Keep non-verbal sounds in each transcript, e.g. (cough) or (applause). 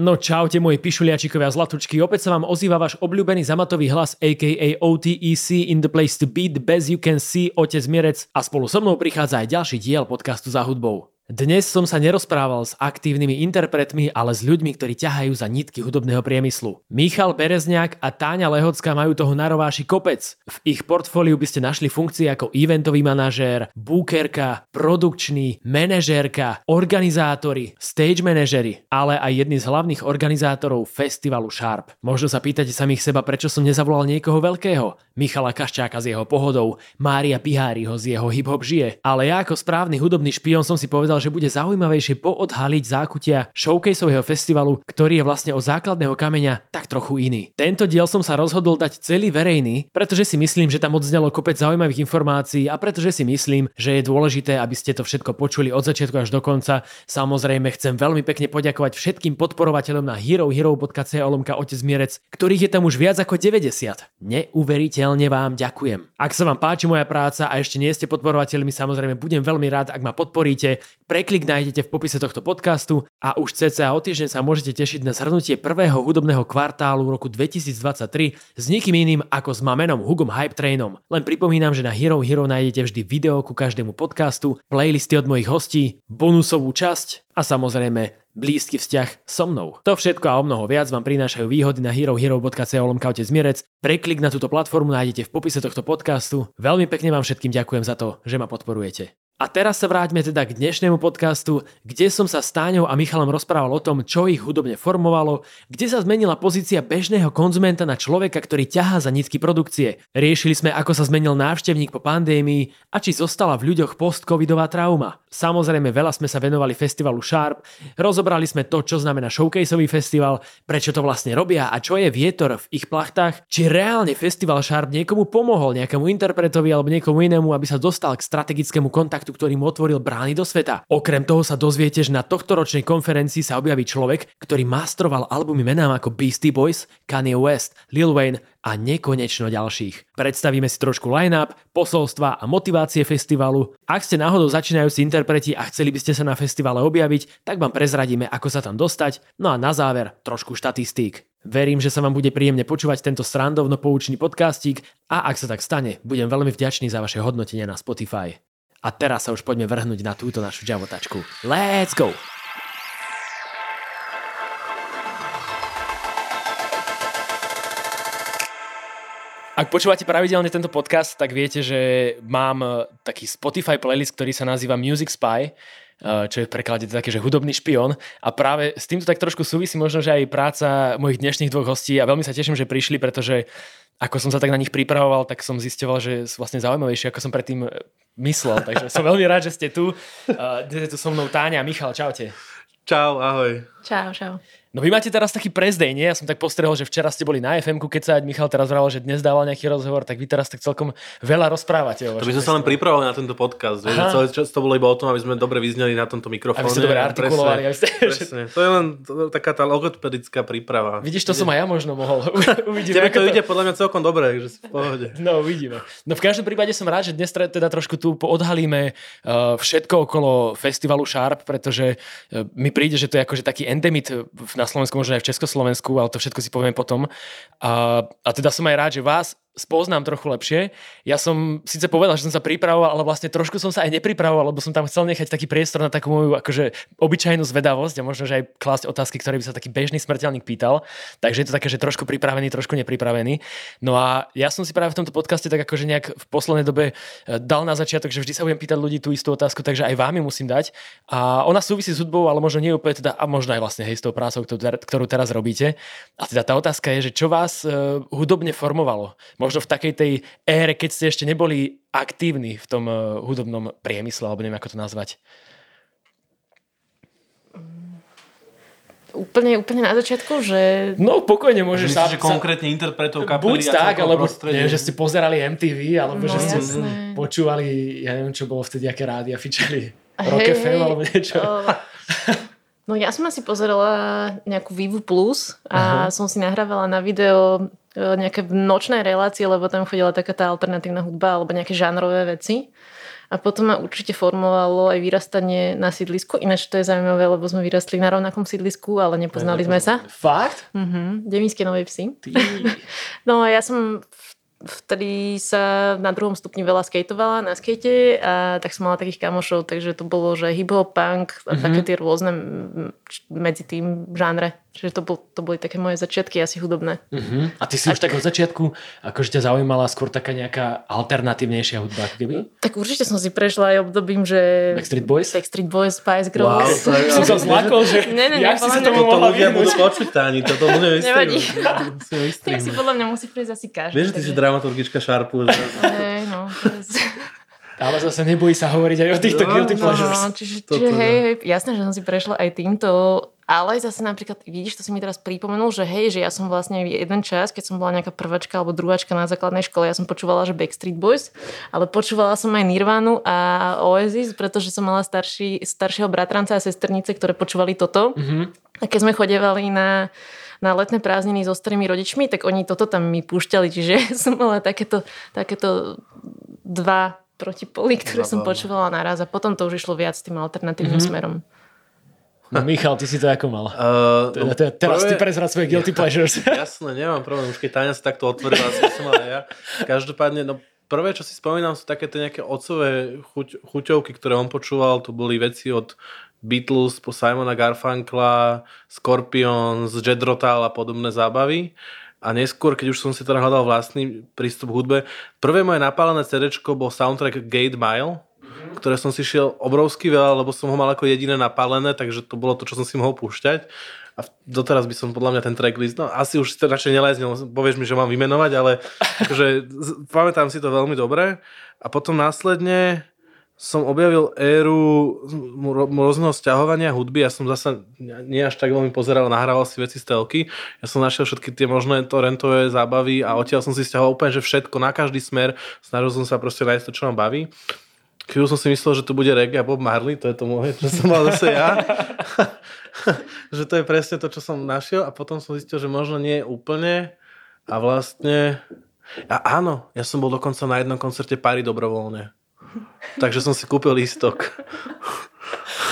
No čaute moji pišuliačikovia zlatučky, opäť sa vám ozýva váš obľúbený zamatový hlas aka OTEC in the place to be, the best you can see, otec Mierec a spolu so mnou prichádza aj ďalší diel podcastu za hudbou. Dnes som sa nerozprával s aktívnymi interpretmi, ale s ľuďmi, ktorí ťahajú za nitky hudobného priemyslu. Michal Berezňák a Táňa Lehocká majú toho na rováši kopec. V ich portfóliu by ste našli funkcie ako eventový manažér, bookerka, produkčný, manažérka, organizátori, stage manažery, ale aj jedni z hlavných organizátorov festivalu Sharp. Možno sa pýtate samých seba, prečo som nezavolal niekoho veľkého. Michala Kaščáka s jeho pohodou, Mária Piháriho z jeho hip-hop žije. Ale ja ako správny hudobný špion som si povedal, že bude zaujímavejšie poodhaliť zákutia showcaseového festivalu, ktorý je vlastne o základného kameňa tak trochu iný. Tento diel som sa rozhodol dať celý verejný, pretože si myslím, že tam odznelo kopec zaujímavých informácií a pretože si myslím, že je dôležité, aby ste to všetko počuli od začiatku až do konca. Samozrejme chcem veľmi pekne poďakovať všetkým podporovateľom na herohero.co lomka otec Mierec, ktorých je tam už viac ako 90. Neuveriteľne vám ďakujem. Ak sa vám páči moja práca a ešte nie ste podporovateľmi, samozrejme budem veľmi rád, ak ma podporíte. Preklik nájdete v popise tohto podcastu a už cca o týždeň sa môžete tešiť na zhrnutie prvého hudobného kvartálu roku 2023 s nikým iným ako s mamenom Hugom Hype Trainom. Len pripomínam, že na Hero Hero nájdete vždy video ku každému podcastu, playlisty od mojich hostí, bonusovú časť a samozrejme blízky vzťah so mnou. To všetko a o mnoho viac vám prinášajú výhody na herohero.co lomkaute zmierec. Preklik na túto platformu nájdete v popise tohto podcastu. Veľmi pekne vám všetkým ďakujem za to, že ma podporujete. A teraz sa vráťme teda k dnešnému podcastu, kde som sa s Táňou a Michalom rozprával o tom, čo ich hudobne formovalo, kde sa zmenila pozícia bežného konzumenta na človeka, ktorý ťahá za nitky produkcie. Riešili sme, ako sa zmenil návštevník po pandémii a či zostala v ľuďoch post-covidová trauma. Samozrejme, veľa sme sa venovali festivalu Sharp, rozobrali sme to, čo znamená showcaseový festival, prečo to vlastne robia a čo je vietor v ich plachtách, či reálne festival Sharp niekomu pomohol, nejakému interpretovi alebo niekomu inému, aby sa dostal k strategickému kontaktu ktorý mu otvoril brány do sveta. Okrem toho sa dozviete, že na tohto ročnej konferencii sa objaví človek, ktorý mastroval albumy menám ako Beastie Boys, Kanye West, Lil Wayne a nekonečno ďalších. Predstavíme si trošku line-up, posolstva a motivácie festivalu. Ak ste náhodou začínajúci interpreti a chceli by ste sa na festivale objaviť, tak vám prezradíme, ako sa tam dostať. No a na záver trošku štatistík. Verím, že sa vám bude príjemne počúvať tento strandovno poučný podcastík a ak sa tak stane, budem veľmi vďačný za vaše hodnotenie na Spotify. A teraz sa už poďme vrhnúť na túto našu džavotačku. Let's go! Ak počúvate pravidelne tento podcast, tak viete, že mám e, taký Spotify playlist, ktorý sa nazýva Music Spy, čo je v preklade také, že hudobný špion. A práve s týmto tak trošku súvisí možno, že aj práca mojich dnešných dvoch hostí a veľmi sa teším, že prišli, pretože ako som sa tak na nich pripravoval, tak som zistoval, že sú vlastne zaujímavejšie, ako som predtým myslel. (laughs) Takže som veľmi rád, že ste tu. Uh, dnes je tu so mnou Táňa a Michal. Čaute. Čau, ahoj. Čau, čau. No vy máte teraz taký prezdej, nie? Ja som tak postrehol, že včera ste boli na fm keď sa Michal teraz vravel, že dnes dával nejaký rozhovor, tak vy teraz tak celkom veľa rozprávate. To by sme sa len pripravovali na tento podcast. Vieš, celé čas to bolo iba o tom, aby sme dobre vyzneli na tomto mikrofóne. Aby ste dobre artikulovali. Presne, ste... (laughs) presne. To je len taká tá logopedická príprava. Vidíš, to som aj ja možno mohol. (laughs) (laughs) uvidíme, Tebe to, ide podľa mňa celkom dobre, že si v pohode. No, uvidíme. No v každom prípade som rád, že dnes teda trošku tu odhalíme uh, všetko okolo festivalu Sharp, pretože uh, mi príde, že to je akože taký endemit na Slovensku, možno aj v Československu, ale to všetko si povieme potom. A, a teda som aj rád, že vás spoznám trochu lepšie. Ja som síce povedal, že som sa pripravoval, ale vlastne trošku som sa aj nepripravoval, lebo som tam chcel nechať taký priestor na takú moju akože obyčajnú zvedavosť a možno, že aj klásť otázky, ktoré by sa taký bežný smrteľník pýtal. Takže je to také, že trošku pripravený, trošku nepripravený. No a ja som si práve v tomto podcaste tak akože nejak v poslednej dobe e, dal na začiatok, že vždy sa budem pýtať ľudí tú istú otázku, takže aj vám ju musím dať. A ona súvisí s hudbou, ale možno nie úplne teda, a možno aj vlastne hej, s tou prácou, ktorú teraz robíte. A teda tá otázka je, že čo vás uh, hudobne formovalo? Možno v takej tej ére, keď ste ešte neboli aktívni v tom uh, hudobnom priemysle, alebo neviem, ako to nazvať? Úplne, úplne na začiatku, že... No, pokojne môžeš sa... že konkrétne interpretov kapely Buď tak, alebo neviem, že ste pozerali MTV, alebo no, že ste jasné. počúvali, ja neviem, čo bolo vtedy, aké rádia fičali. Rock hey, FM alebo niečo. Oh. No ja som asi pozerala nejakú Vivu Plus a uh-huh. som si nahrávala na video nejaké nočné relácie, lebo tam chodila taká tá alternatívna hudba alebo nejaké žánrové veci. A potom ma určite formovalo aj vyrastanie na sídlisku. Ináč to je zaujímavé, lebo sme vyrastli na rovnakom sídlisku, ale nepoznali sme sa. Fakt? Mhm, Devinské Nové Vsi. (laughs) No a ja som vtedy sa na druhom stupni veľa skateovala na skate a tak som mala takých kamošov, takže to bolo, že hip-hop, punk a mm-hmm. také tie rôzne medzi tým žánre. Čiže to, bol, to boli také moje začiatky asi hudobné. Uh-huh. A ty si a... už tak od začiatku, akože ťa zaujímala skôr taká nejaká alternatívnejšia hudba, keby? Tak určite som si prešla aj obdobím, že... Backstreet Boys? Backstreet Boys, Spice Girls. Wow, to je, som sa zlakol, že ne, ne, jak si sa tomu mohla ľudia budú počuť, Táni, toto bude (laughs) Nevadí. tak si podľa mňa musí prísť asi každý. Vieš, že ty si dramaturgička Sharpu. Hej, no. Ale zase nebojí sa hovoriť aj o týchto no, guilty pleasures. No, čiže, čiže hej, hej, jasné, že som si prešla aj týmto ale zase napríklad, vidíš, to si mi teraz pripomenul, že hej, že ja som vlastne jeden čas, keď som bola nejaká prvačka alebo druhačka na základnej škole, ja som počúvala, že Backstreet Boys, ale počúvala som aj Nirvanu a Oasis, pretože som mala starší, staršieho bratranca a sesternice, ktoré počúvali toto. Mm-hmm. A keď sme chodevali na na letné prázdniny so starými rodičmi, tak oni toto tam mi púšťali, čiže (laughs) som mala takéto, takéto dva protipoly, ktoré som počúvala naraz a potom to už išlo viac tým alternatívnym mm-hmm. smerom. No Michal, ty si to ako mal? Uh, teda, teda, teraz prvé... ty prezrať svoje guilty pleasures. (laughs) Jasné, nemám problém. Už keď Táňa sa takto otvorila, som aj ja. Každopádne, no prvé, čo si spomínam, sú také tie nejaké otcové chuť, chuťovky, ktoré on počúval. To boli veci od Beatles po Simona Garfunkla, Scorpions, Jet Rotal a podobné zábavy. A neskôr, keď už som si teda hľadal vlastný prístup k hudbe, prvé moje napálené CD bol soundtrack Gate Mile, ktoré som si šiel obrovský veľa, lebo som ho mal ako jediné napálené, takže to bolo to, čo som si mohol púšťať. A doteraz by som podľa mňa ten tracklist, no asi už to radšej nelezne, povieš mi, že mám vymenovať, ale (laughs) akože, pamätám si to veľmi dobre. A potom následne som objavil éru rôzneho stiahovania hudby. Ja som zase nie až tak veľmi pozeral, nahrával si veci z telky. Ja som našiel všetky tie možné torrentové zábavy a odtiaľ som si stiahoval úplne, že všetko, na každý smer. Snažil som sa proste nájsť to, čo ma baví. Chvíľu som si myslel, že to bude reggae a Bob Marley, to je to moje, čo som mal zase ja. (laughs) že to je presne to, čo som našiel a potom som zistil, že možno nie úplne a vlastne... A áno, ja som bol dokonca na jednom koncerte páry dobrovoľne. Takže som si kúpil lístok.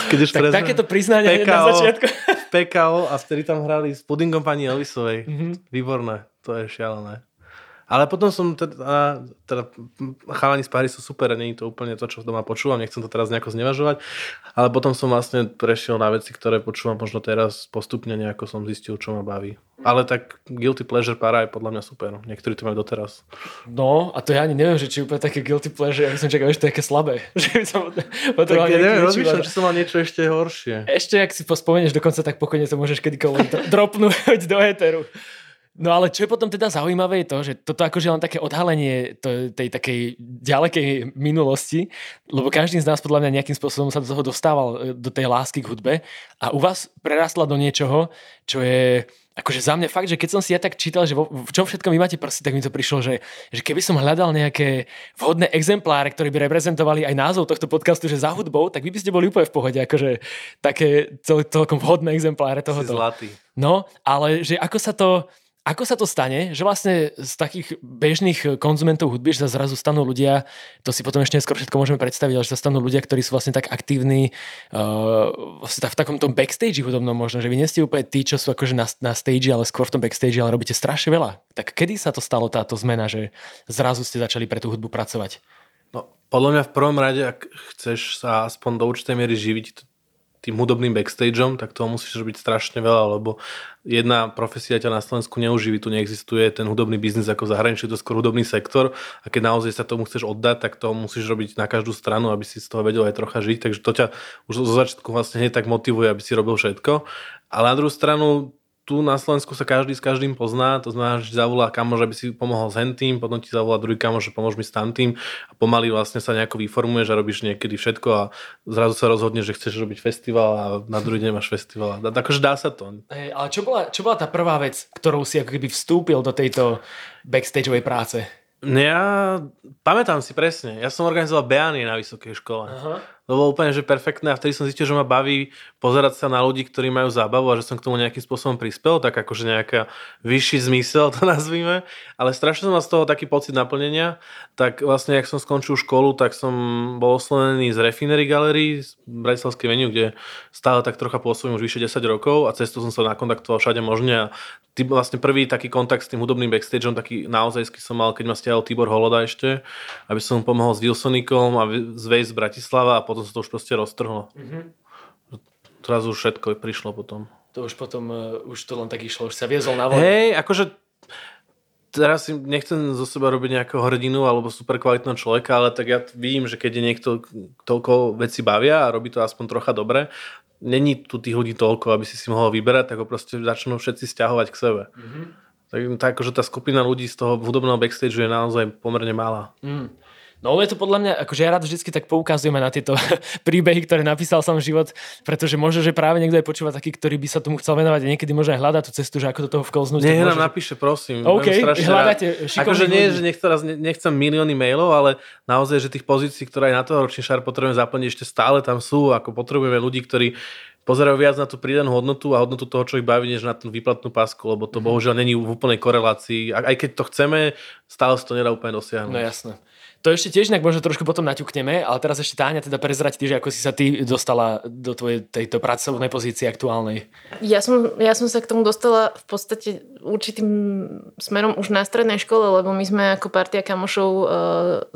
Keď už tak takéto priznanie PKO, na začiatku. PKO a vtedy tam hrali s pudingom pani Elvisovej. Mm-hmm. Výborné, to je šialené. Ale potom som teda, teda chalani z Páry sú super, nie je to úplne to, čo doma počúvam, nechcem to teraz nejako znevažovať, ale potom som vlastne prešiel na veci, ktoré počúvam možno teraz postupne nejako som zistil, čo ma baví. Ale tak Guilty Pleasure para je podľa mňa super, niektorí to majú doteraz. No a to ja ani neviem, že či úplne také Guilty Pleasure, ja by som čakal, že to je také slabé. (laughs) Že by som tak ja neviem, rozmýšľam, či som mal niečo ešte horšie. Ešte, ak si pospomenieš dokonca, tak pokojne to môžeš kedykoľvek dropnúť (laughs) do éteru. No ale čo je potom teda zaujímavé je to, že toto akože len také odhalenie tej takej ďalekej minulosti, lebo každý z nás podľa mňa nejakým spôsobom sa do toho dostával e, do tej lásky k hudbe a u vás prerastla do niečoho, čo je akože za mňa fakt, že keď som si ja tak čítal, že vo, v čom všetkom vy máte prsty, tak mi to prišlo, že, že keby som hľadal nejaké vhodné exempláre, ktoré by reprezentovali aj názov tohto podcastu, že za hudbou, tak vy by ste boli úplne v pohode, akože také cel, celkom vhodné exempláre tohoto. Si zlatý. No, ale že ako sa to, ako sa to stane, že vlastne z takých bežných konzumentov hudby, že sa zrazu stanú ľudia, to si potom ešte neskôr všetko môžeme predstaviť, ale že sa stanú ľudia, ktorí sú vlastne tak aktívni uh, vlastne v takom tom backstage hudobnom možno, že vy nie ste úplne tí, čo sú akože na, na stage, ale skôr v tom backstage, ale robíte strašne veľa. Tak kedy sa to stalo táto zmena, že zrazu ste začali pre tú hudbu pracovať? No, podľa mňa v prvom rade, ak chceš sa aspoň do určitej miery živiť tým hudobným backstageom, tak toho musíš robiť strašne veľa, lebo jedna profesia ťa na Slovensku neuživí, tu neexistuje ten hudobný biznis ako zahraničí, to je skôr hudobný sektor a keď naozaj sa tomu chceš oddať, tak to musíš robiť na každú stranu, aby si z toho vedel aj trocha žiť, takže to ťa už zo začiatku vlastne hneď tak motivuje, aby si robil všetko. Ale na druhú stranu tu na Slovensku sa každý s každým pozná, to znamená, že zavolá kamož, aby si pomohol s hentým, potom ti zavolá druhý kamož, že pomôž mi s tamtým a pomaly vlastne sa nejako vyformuješ a robíš niekedy všetko a zrazu sa rozhodneš, že chceš robiť festival a na druhý deň máš festival. Takže dá sa to. Hey, ale čo bola, čo bola tá prvá vec, ktorou si ako keby vstúpil do tejto backstageovej práce? Ja pamätám si presne. Ja som organizoval Beánie na vysokej škole. Aha. To bolo úplne že perfektné a vtedy som zistil, že ma baví pozerať sa na ľudí, ktorí majú zábavu a že som k tomu nejakým spôsobom prispel, tak akože nejaká vyšší zmysel to (laughs) nazvime, ale strašne som mal z toho taký pocit naplnenia, tak vlastne, ak som skončil školu, tak som bol oslovený z Refinery Gallery, z Bratislavskej venue, kde stále tak trocha pôsobím už vyše 10 rokov a cestu som sa nakontaktoval všade možne. A ty vlastne prvý taký kontakt s tým hudobným backstageom, taký naozajský som mal, keď ma stiahol Tibor Holoda ešte, aby som mu pomohol s Wilsonikom a z Waze Bratislava a potom sa to už proste roztrhlo. Mm-hmm. Teraz už všetko prišlo potom. To už potom, uh, už to len tak išlo, už sa viezol na vodu. Hej, akože teraz si nechcem zo seba robiť nejakého hrdinu alebo super kvalitného človeka, ale tak ja vidím, že keď je niekto toľko veci bavia a robí to aspoň trocha dobre, není tu tých ľudí toľko, aby si si mohol vyberať, tak ho proste začnú všetci stiahovať k sebe. Mm-hmm. Tak, tak akože tá skupina ľudí z toho hudobného backstage je naozaj pomerne malá. Mm. No je to podľa mňa, akože ja rád vždycky tak poukazujeme na tieto (laughs) príbehy, ktoré napísal som život, pretože možno, že práve niekto aj počúva taký, ktorý by sa tomu chcel venovať a niekedy možno aj hľadať tú cestu, že ako do toho vklznúť. Nie, nám napíše, prosím. OK, hľadáte Akože nie, že nech teraz nechcem milióny mailov, ale naozaj, že tých pozícií, ktoré aj na toho ročný šár potrebujeme zaplniť, ešte stále tam sú, ako potrebujeme ľudí, ktorí pozerajú viac na tú pridanú hodnotu a hodnotu toho, čo ich baví, než na tú výplatnú pásku, lebo to mm. bohužiaľ není v úplnej korelácii. Aj keď to chceme, stále sa to nedá úplne dosiahnuť. No jasné. To ešte tiež inak možno trošku potom naťukneme, ale teraz ešte Táňa teda prezrať ty, že ako si sa ty dostala do tvojej tejto pracovnej pozície aktuálnej. Ja som, ja som sa k tomu dostala v podstate určitým smerom už na strednej škole, lebo my sme ako partia kamošov uh,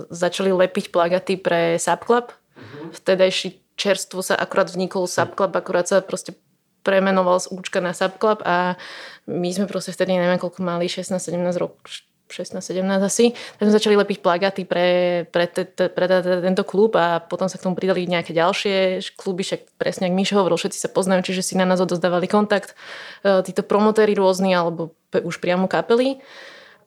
začali lepiť plagaty pre Subclub. Uh-huh. Vtedajší čerstvo sa akurát vznikol Subclub, akurát sa proste premenoval z Účka na Subclub a my sme proste vtedy neviem koľko mali, 16-17 rokov 16-17 asi, tak sme začali lepiť plagaty pre, pre, te, te, pre te, te, tento klub a potom sa k tomu pridali nejaké ďalšie kluby, však presne ak Mišo hovoril, všetci sa poznajú, čiže si na nás odozdávali kontakt, e, títo promotéri rôzni alebo už priamo kapely.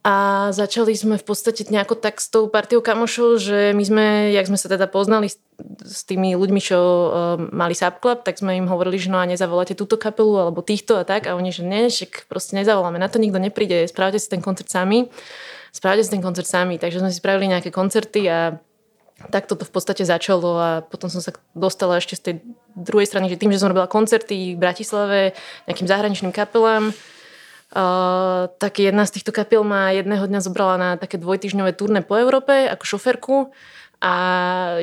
A začali sme v podstate nejako tak s tou partiou kamošov, že my sme, jak sme sa teda poznali s, tými ľuďmi, čo uh, mali Subclub, tak sme im hovorili, že no a nezavoláte túto kapelu alebo týchto a tak. A oni, že nie, však proste nezavoláme, na to nikto nepríde, spravte si ten koncert sami. Spravte si ten koncert sami. Takže sme si spravili nejaké koncerty a tak toto v podstate začalo a potom som sa dostala ešte z tej druhej strany, že tým, že som robila koncerty v Bratislave nejakým zahraničným kapelám, Uh, tak jedna z týchto kapiel ma jedného dňa zobrala na také dvojtyžňové turné po Európe ako šoferku a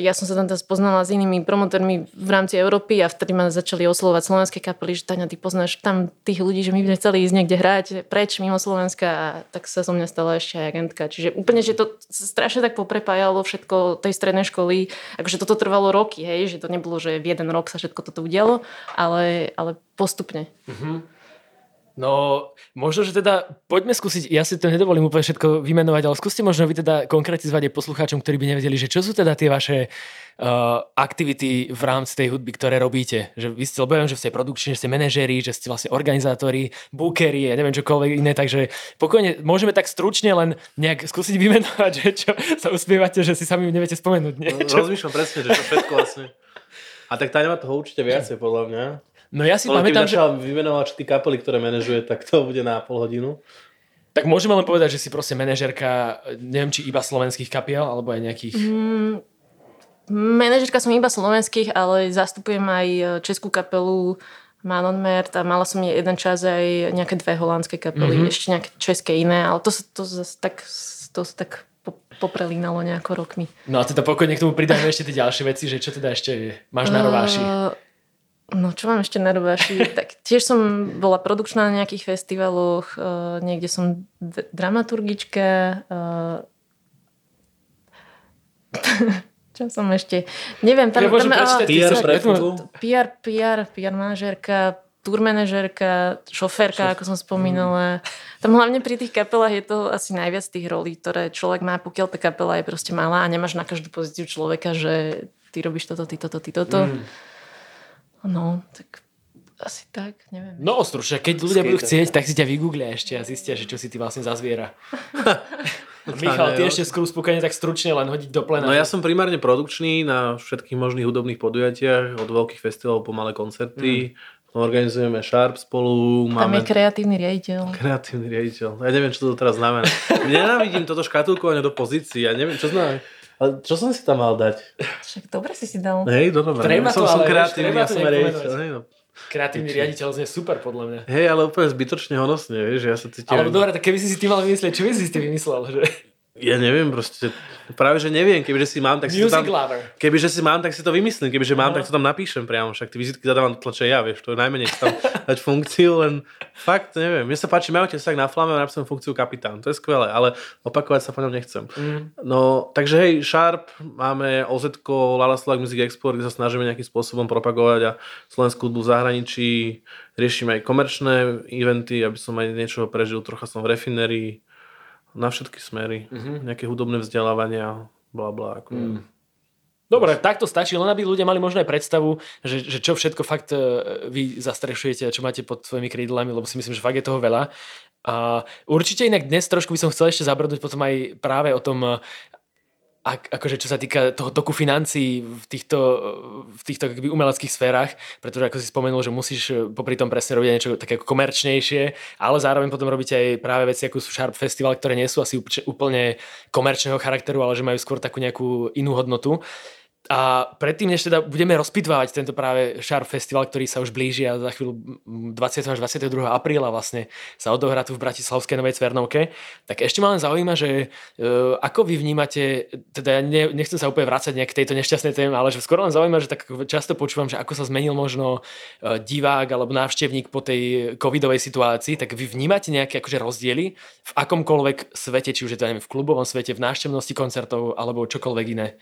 ja som sa tam teda spoznala s inými promotormi v rámci Európy a vtedy ma začali oslovať slovenské kapely, že Tania, ty poznáš tam tých ľudí, že my by sme chceli ísť niekde hrať preč mimo Slovenska a tak sa so mňa stala ešte aj agentka. Čiže úplne, že to strašne tak poprepájalo všetko tej strednej školy, akože toto trvalo roky, hej, že to nebolo, že v jeden rok sa všetko toto udialo, ale, ale postupne. Mm-hmm. No, možno, že teda poďme skúsiť, ja si to nedovolím úplne všetko vymenovať, ale skúste možno vy teda konkretizovať aj poslucháčom, ktorí by nevedeli, že čo sú teda tie vaše uh, aktivity v rámci tej hudby, ktoré robíte. Že vy ste, lebo že ste produkční, že ste manažéri, že ste vlastne organizátori, bookery, ja neviem čokoľvek iné, takže pokojne môžeme tak stručne len nejak skúsiť vymenovať, že čo sa uspievate, že si sami neviete spomenúť. No, rozmýšľam presne, že čo všetko vlastne. A tak tá nemá toho určite viacej, podľa mňa. No ja si Ale pamätám, že... vymenovať tí kapely, ktoré manažuje, tak to bude na pol hodinu. Tak môžeme len povedať, že si proste manažerka, neviem, či iba slovenských kapiel, alebo aj nejakých... Mm, manažerka som iba slovenských, ale zastupujem aj českú kapelu Manon Mert a mala som jeden čas aj nejaké dve holandské kapely, mm-hmm. ešte nejaké české iné, ale to sa to zase tak, to sa tak poprelínalo nejako rokmi. No a teda pokojne k tomu pridajme ešte tie ďalšie veci, že čo teda ešte máš na rováši? Uh, No čo mám ešte na rováši? (laughs) tak tiež som bola produkčná na nejakých festivaloch, uh, niekde som d- dramaturgička. Uh, (laughs) čo som ešte? Neviem, tam... Ja tam, tam PR, PR, PR, PR manažérka, tour manažérka, šoférka, ako som spomínala. Tam hlavne pri tých kapelách je to asi najviac tých rolí, ktoré človek má, pokiaľ tá kapela je proste malá a nemáš na každú pozíciu človeka, že ty robíš toto, ty toto, ty toto. Mm No, tak asi tak, neviem. No stručne, keď ľudia budú chcieť, tak si ťa vygooglia ešte a zistia, že čo si ty vlastne za zviera. (laughs) Michal, ty ešte skús spokojne tak stručne len hodiť do plena. No ja som primárne produkčný na všetkých možných hudobných podujatiach, od veľkých festivalov po malé koncerty. Mm. Organizujeme Sharp spolu. Máme... Tam je kreatívny riaditeľ. Kreatívny riaditeľ. Ja neviem, čo to teraz znamená. Nenávidím toto škatulkovanie do pozícií. Ja neviem, čo znamená. Ale čo som si tam mal dať? Však dobre si si dal. Hej, no dobre. Treba som, to, som ale kreatívny, treba ja to som hej, no. Kreatívny riaditeľ znie super, podľa mňa. Hej, ale úplne zbytočne honosne, vieš, že ja sa cítim... Ale dobre, tak keby si si ty mal vymyslieť, čo by si si ty vymyslel? Že... Ja neviem, proste, práve že neviem, kebyže si mám, tak si to Music tam... lover. Kebyže si mám, tak si to vymyslím, kebyže mám, No. tak to tam napíšem priamo, však ty vizitky zadávam do tlače ja, vieš, to je najmenej tam dať funkciu, len fakt, neviem, mne sa páči, majú tak na flame a napísam funkciu kapitán, to je skvelé, ale opakovať sa po ňom nechcem. Mm. No, takže hej, Sharp, máme OZ, Lala Slack Music Export, kde sa snažíme nejakým spôsobom propagovať a slovenskú hudbu v zahraničí, riešim aj komerčné eventy, aby som aj niečo prežil, trocha som v refinerii, na všetky smery, Mhm. nejaké hudobné vzdelávania, bla bla. Ako... Mm. Dobre, takto stačí, len aby ľudia mali možno aj predstavu, že, že čo všetko fakt e, vy zastrešujete a čo máte pod svojimi krídlami, lebo si myslím, že fakt je toho veľa. A určite inak dnes trošku by som chcel ešte zabrnúť potom aj práve o tom, ak, akože čo sa týka toho toku financií v týchto, v týchto akoby umeleckých sférach, pretože ako si spomenul, že musíš e, popri tom presne robiť niečo také ako komerčnejšie, ale zároveň potom robíte aj práve veci ako sú Sharp Festival, ktoré nie sú asi úplne- komerčného charakteru, ale že majú skôr takú nejakú inú hodnotu. A predtým, než teda budeme rozpitvávať tento práve Sharp Festival, ktorý sa už blíži a za chvíľu mm, 20. až 22. apríla vlastne sa odohrá tu v Bratislavskej Novej Cvernovke, tak ešte ma len zaujíma, že uh, ako vy vnímate, teda ja ne, nechcem sa úplne vrácať nejak k tejto nešťastnej téme, ale že skôr len zaujíma, že tak často počúvam, že ako sa zmenil možno uh, divák alebo návštevník po tej covidovej situácii, tak vy vnímate nejaké akože rozdiely v akomkoľvek svete, či už je to neviem, v klubovom svete, v návštevnosti koncertov alebo čokoľvek iné.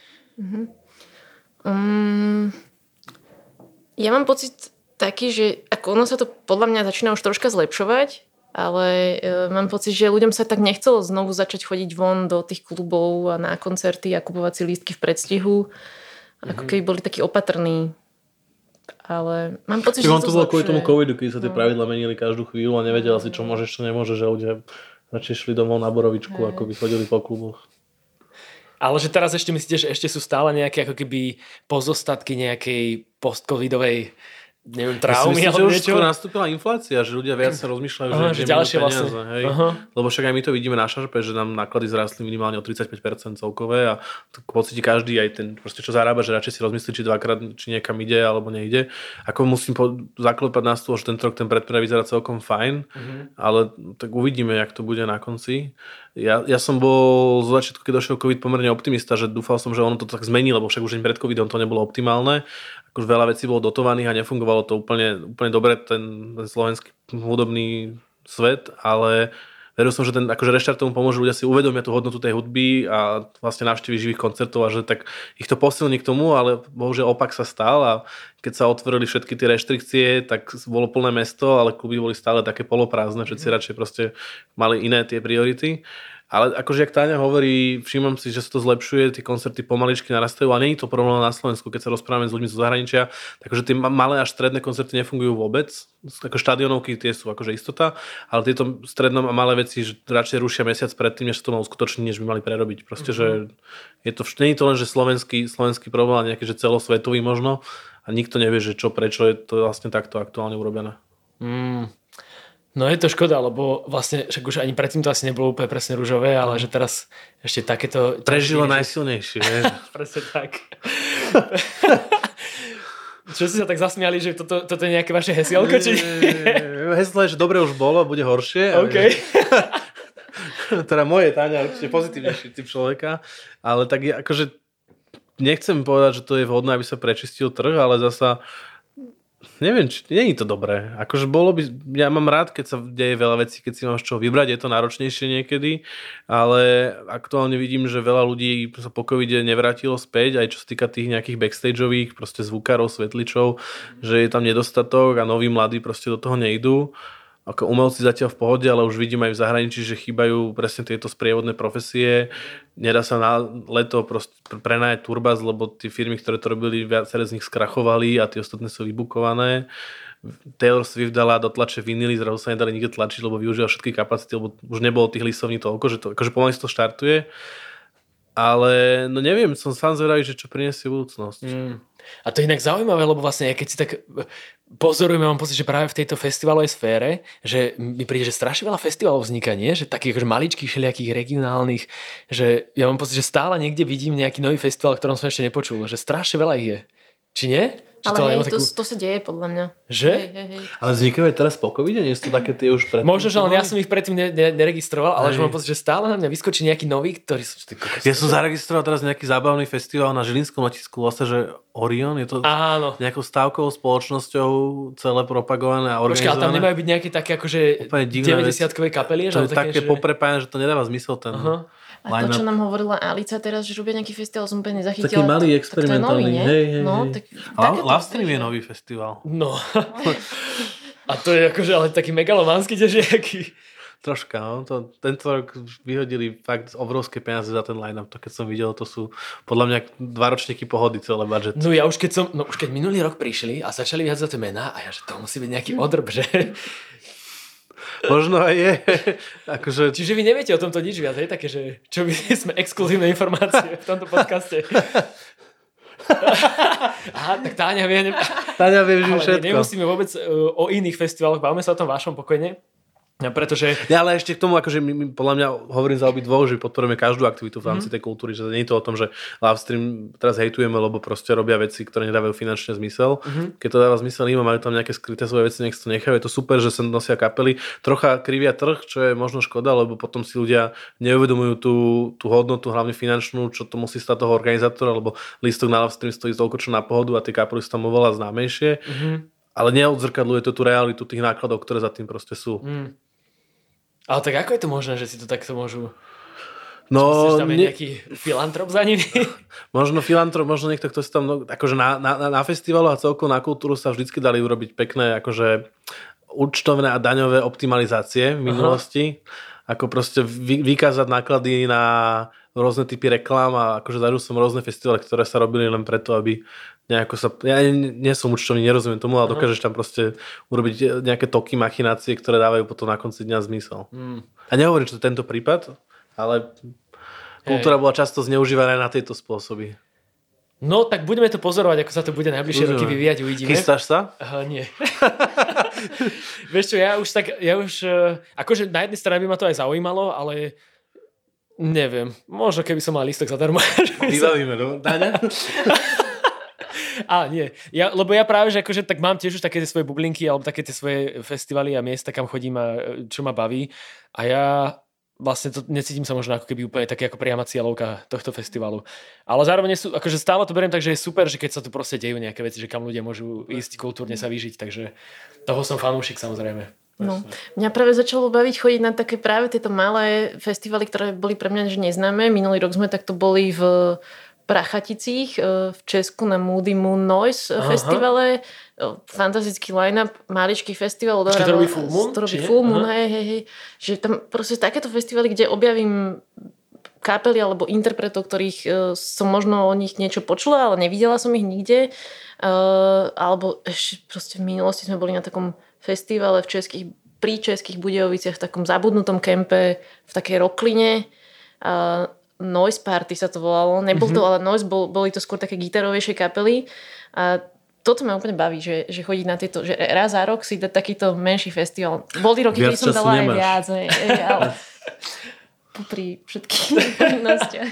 Um, ja mám pocit taký, že ako ono sa to podľa mňa začína už troška zlepšovať, ale e, mám pocit, že ľuďom sa tak nechcelo znovu začať chodiť von do tých klubov a na koncerty a kupovať si lístky v predstihu. Ako keby boli takí opatrní. Ale mám pocit, Čiže že sa to bolo kvôli tomu covidu, keď sa tie pravidla menili každú chvíľu a nevedela si, čo môžeš, čo nemôžeš, že ľudia radšej šli domov na borovičku, ako by chodili po kluboch. Ale že teraz ešte myslíte, že ešte sú stále nejaké ako keby pozostatky nejakej post-covidovej neviem, traumy myslím, že alebo už niečo? skôr nastúpila inflácia, že ľudia viac sa rozmýšľajú, že, Aha, že minú ďalšie peniaze, vlastne. hej. Aha. Lebo však aj my to vidíme na šarpe, že nám náklady zrastli minimálne o 35% celkové a podstate každý aj ten, proste čo zarába, že radšej si rozmyslí, či dvakrát, či niekam ide alebo nejde. Ako musím po, zaklepať na stôl, že tento rok ten predpredaj vyzerá celkom fajn, Mhm. ale tak uvidíme, jak to bude na konci. Ja, ja som bol zo začiatku, keď došiel COVID, pomerne optimista, že dúfal som, že ono to tak zmení, lebo však už pred COVIDom to nebolo optimálne. Akože veľa vecí bolo dotovaných a nefungovalo to úplne, úplne dobre, ten, ten slovenský hudobný svet, ale veril som, že ten akože reštart tomu pomôže, ľudia si uvedomia tú hodnotu tej hudby a vlastne návštevy živých koncertov a že tak ich to posilní k tomu, ale bohužiaľ opak sa stal a keď sa otvorili všetky tie reštrikcie, tak bolo plné mesto, ale kluby boli stále také poloprázdne, všetci radšej proste mali iné tie priority. Ale akože, jak Táňa hovorí, všímam si, že sa to zlepšuje, tie koncerty pomaličky narastajú a je to problém na Slovensku, keď sa rozprávame s ľuďmi zo zahraničia, takže tie ma- malé až stredné koncerty nefungujú vôbec, ako štadionovky tie sú akože istota, ale tieto stredné a malé veci že radšej rušia mesiac predtým, než sa to má uskutočniť, než by mali prerobiť. Proste, že je to, je to len, že slovenský, slovenský problém, ale nejaký, že celosvetový možno a nikto nevie, že čo, prečo je to vlastne takto aktuálne urobené. Mm. No je to škoda, lebo vlastne však už ani predtým to asi nebolo úplne presne rúžové, ale že teraz ešte takéto... Prežilo najsilnejšie, vieš. (laughs) Presne tak. Čo si sa tak zasmiali, že toto, toto je nejaké vaše hesielko? Či... Heslo je, že dobre už bolo, bude horšie. OK. (laughs) teda moje, Táňa, určite pozitívnejší typ človeka, ale tak je, akože nechcem povedať, že to je vhodné, aby sa prečistil trh, ale zasa neviem, či nie je to dobré. Akože bolo by, ja mám rád, keď sa deje veľa vecí, keď si mám z čoho vybrať, je to náročnejšie niekedy, ale aktuálne vidím, že veľa ľudí sa po covide nevrátilo späť, aj čo sa týka tých nejakých backstageových, proste zvukárov, svetličov, že je tam nedostatok a noví mladí proste do toho nejdú ako umelci zatiaľ v pohode, ale už vidím aj v zahraničí, že chýbajú presne tieto sprievodné profesie. Nedá sa na leto prenajať turbaz, lebo tie firmy, ktoré to robili, viaceré z nich skrachovali a tie ostatné sú vybukované. Taylor Swift dala do tlače vinily, zrazu sa nedali nikde tlačiť, lebo využíval všetky kapacity, lebo už nebolo tých lisovní toľko, že to, akože pomaly to štartuje. Ale no neviem, som sám zvedavý, že čo prinesie budúcnosť. Mm. A to je inak zaujímavé, lebo vlastne keď si tak pozorujeme, mám pocit, že práve v tejto festivalovej sfére, že mi príde, že strašne veľa festivalov vzniká, nie? Že takých akože maličkých, všelijakých regionálnych, že ja mám pocit, že stále niekde vidím nejaký nový festival, ktorom som ešte nepočul, že strašne veľa ich je. Či nie? Ale to, hej, to, takú... to sa deje podľa mňa. Že? Hej, hej, hej. Ale vznikajú aj teraz po covide? Nie sú to také tie už pred... Možno, že len ja som ich predtým ne, ne, neregistroval, ale Hej. že mám pocit, že stále na mňa vyskočí nejaký nový, ktorý som... Ty, kokos, Ja som zaregistroval teraz nejaký zábavný festival na Žilinskom letisku, vlastne, že Orion, je to Áno. nejakou stávkovou spoločnosťou celé propagované a Počkaj, ale tam organizované. nemajú byť nejaké také akože Úplne divná vec. 90-kové kapely? To je že- také že- poprepájane, že to nedáva zmysel ten Aha. A to, čo nám hovorila Alica teraz, že robia nejaký festival, som úplne nezachytila. Taký malý, Tak- tak to je nový, experimentálny, hej, hej, no, hej. tak, Love Stream je nový festival. No. A to je akože ale taký megalománsky tiež nejaký. Troška, no. To, tento rok vyhodili fakt obrovské peniaze za ten line-up. To keď som videl, to sú podľa mňa dva ročníky pohody celé budget. No ja už keď som, no už keď minulý rok prišli a začali viac za tie mená a ja, že to musí byť nejaký odrb, že? Možno aj je. akože, Čiže vy neviete o tomto nič viac, hej? Také, že čo my (laughs) sme exkluzívne informácie v tomto podcaste. (laughs) Aha, tak Táňa vie, ne... Táňa vie že ale všetko. nemusíme vôbec uh, o iných festivaloch, bavíme sa o tom vašom pokojne. No, Pretože Ja, ale ešte k tomu, akože my, my, podľa mňa hovorím za obi dvoch, že podporujeme každú aktivitu v rámci tej kultúry, že nie je to o tom, že Livestream teraz hejtujeme, lebo proste robia veci, ktoré nedávajú finančne zmysel. Mhm. Keď to dáva zmysel im a majú tam nejaké skryté svoje veci, nech to nechajú. Je to super, že sa nosia kapely. Trocha krivia trh, čo je možno škoda, lebo potom si ľudia neuvedomujú tú, tú hodnotu, hlavne finančnú, čo to musí stať toho organizátora, lebo lístok na Livestream stojí toľko čo na pohodu a tie kapely sú tam oveľa známejšie. Mhm. Ale neodzrkadluje to tú realitu tých nákladov, ktoré za tým proste sú. Mm. Ale tak ako je to možné, že si to takto môžu... No, Myslíš, tam je ne- nejaký filantrop za nimi? (laughs) Možno filantrop, možno niekto, kto si tam, no, akože na, na, na festivalu a celkovo na kultúru sa vždycky dali urobiť pekné, akože účtovné a daňové optimalizácie v minulosti. Ako proste vy, vykázať náklady na rôzne typy reklám a akože zažil som rôzne festivaly, ktoré sa robili len preto, aby nejako sa... Ja nie, nie som účtovný, nerozumiem tomu, ale dokážeš tam proste urobiť nejaké toky, machinácie, ktoré dávajú potom na konci dňa zmysel. Mm. A nehovorím, že to tento prípad, ale kultúra bola často zneužívaná na tieto spôsoby. No, tak budeme to pozorovať, ako sa to bude najbližšie roky vyvíjať, uvidíme. Chystáš sa? Aha, nie. (laughs) Vieš čo, ja už tak, ja už, eh, akože na jednej strane by ma to aj zaujímalo, ale neviem, možno keby som mal listok zadarmo. (laughs) Vybavíme, no? Daňa? (laughs) A nie, ja, lebo ja práve, že akože tak mám tiež už také tie svoje bublinky alebo také tie svoje festivaly a miesta, kam chodím a e, čo ma baví. A ja vlastne to necítim sa možno ako keby úplne také ako priama cieľovka tohto festivalu. Ale zároveň sú, akože stále to beriem tak, že je super, že keď sa tu proste dejú nejaké veci, že kam ľudia môžu ísť kultúrne sa vyžiť, takže toho som fanúšik samozrejme. No. Mňa práve začalo baviť chodiť na také práve tieto malé festivaly, ktoré boli pre mňa že neznáme. Minulý rok sme takto boli v Prachaticích e, v Česku na Moody Moon Noise Aha. festivale. E, Fantastický line-up, maličký festival. Počkaj, to robí Full Moon, To robí? Full Moon, hej, hej, hej. Že tam proste takéto festivaly, kde objavím kapely alebo interpretov, ktorých e, som možno o nich niečo počula, ale nevidela som ich nikde. E, alebo ešte proste v minulosti sme boli na takom festivale v českých, pri českých Budejoviciach v takom zabudnutom kempe v takej rokline. E, Noise Party sa to volalo. Nebol to, ale Noise, bol, boli to skôr také gitarovejšie kapely. A toto ma úplne baví, že, že chodiť na tieto, že raz za rok si dať takýto menší festival. Boli roky, kedy som dala aj viac, hej, ale (laughs) popri všetkých (laughs) povinnostiach.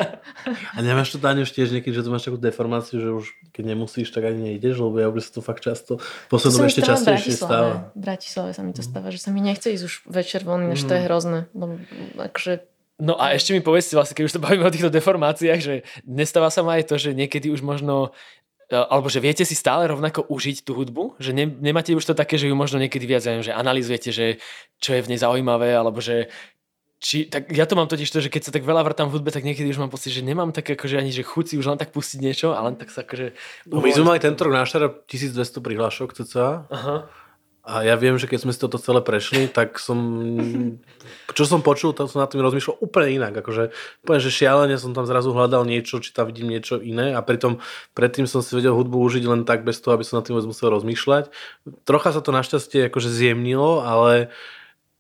A nemáš to, už tiež niekedy, že tu máš takú deformáciu, že už keď nemusíš, tak ani nejdeš, lebo ja už sa to fakt často, poslednom ešte častejšie stáva. V Bratislave sa mi to stáva, že sa mi nechce ísť už večer von, než to je hrozné. Lebo akože No a ešte mi povedzte vlastne, keď už to bavíme o týchto deformáciách, že nestáva sa ma aj to, že niekedy už možno e, alebo že viete si stále rovnako užiť tú hudbu, že ne, nemáte už to také, že ju možno niekedy viac, že analýzujete, že čo je v nej zaujímavé, alebo že či, tak ja to mám totiž to, že keď sa tak veľa vrtám v hudbe, tak niekedy už mám pocit, že nemám tak akože ani, že chuť si už len tak pustiť niečo, ale len tak sa akože... No, my sme mali tento rok na Štara 1200 prihlášok cca Aha. a ja viem, že keď sme si toto celé prešli, tak som, čo som počul, to som na tým rozmýšľal úplne inak. Akože, úplne, že šialene som tam zrazu hľadal niečo, či tam vidím niečo iné a pritom predtým som si vedel hudbu užiť len tak bez toho, aby som na tým musel rozmýšľať. Trocha sa to našťastie akože zjemnilo, ale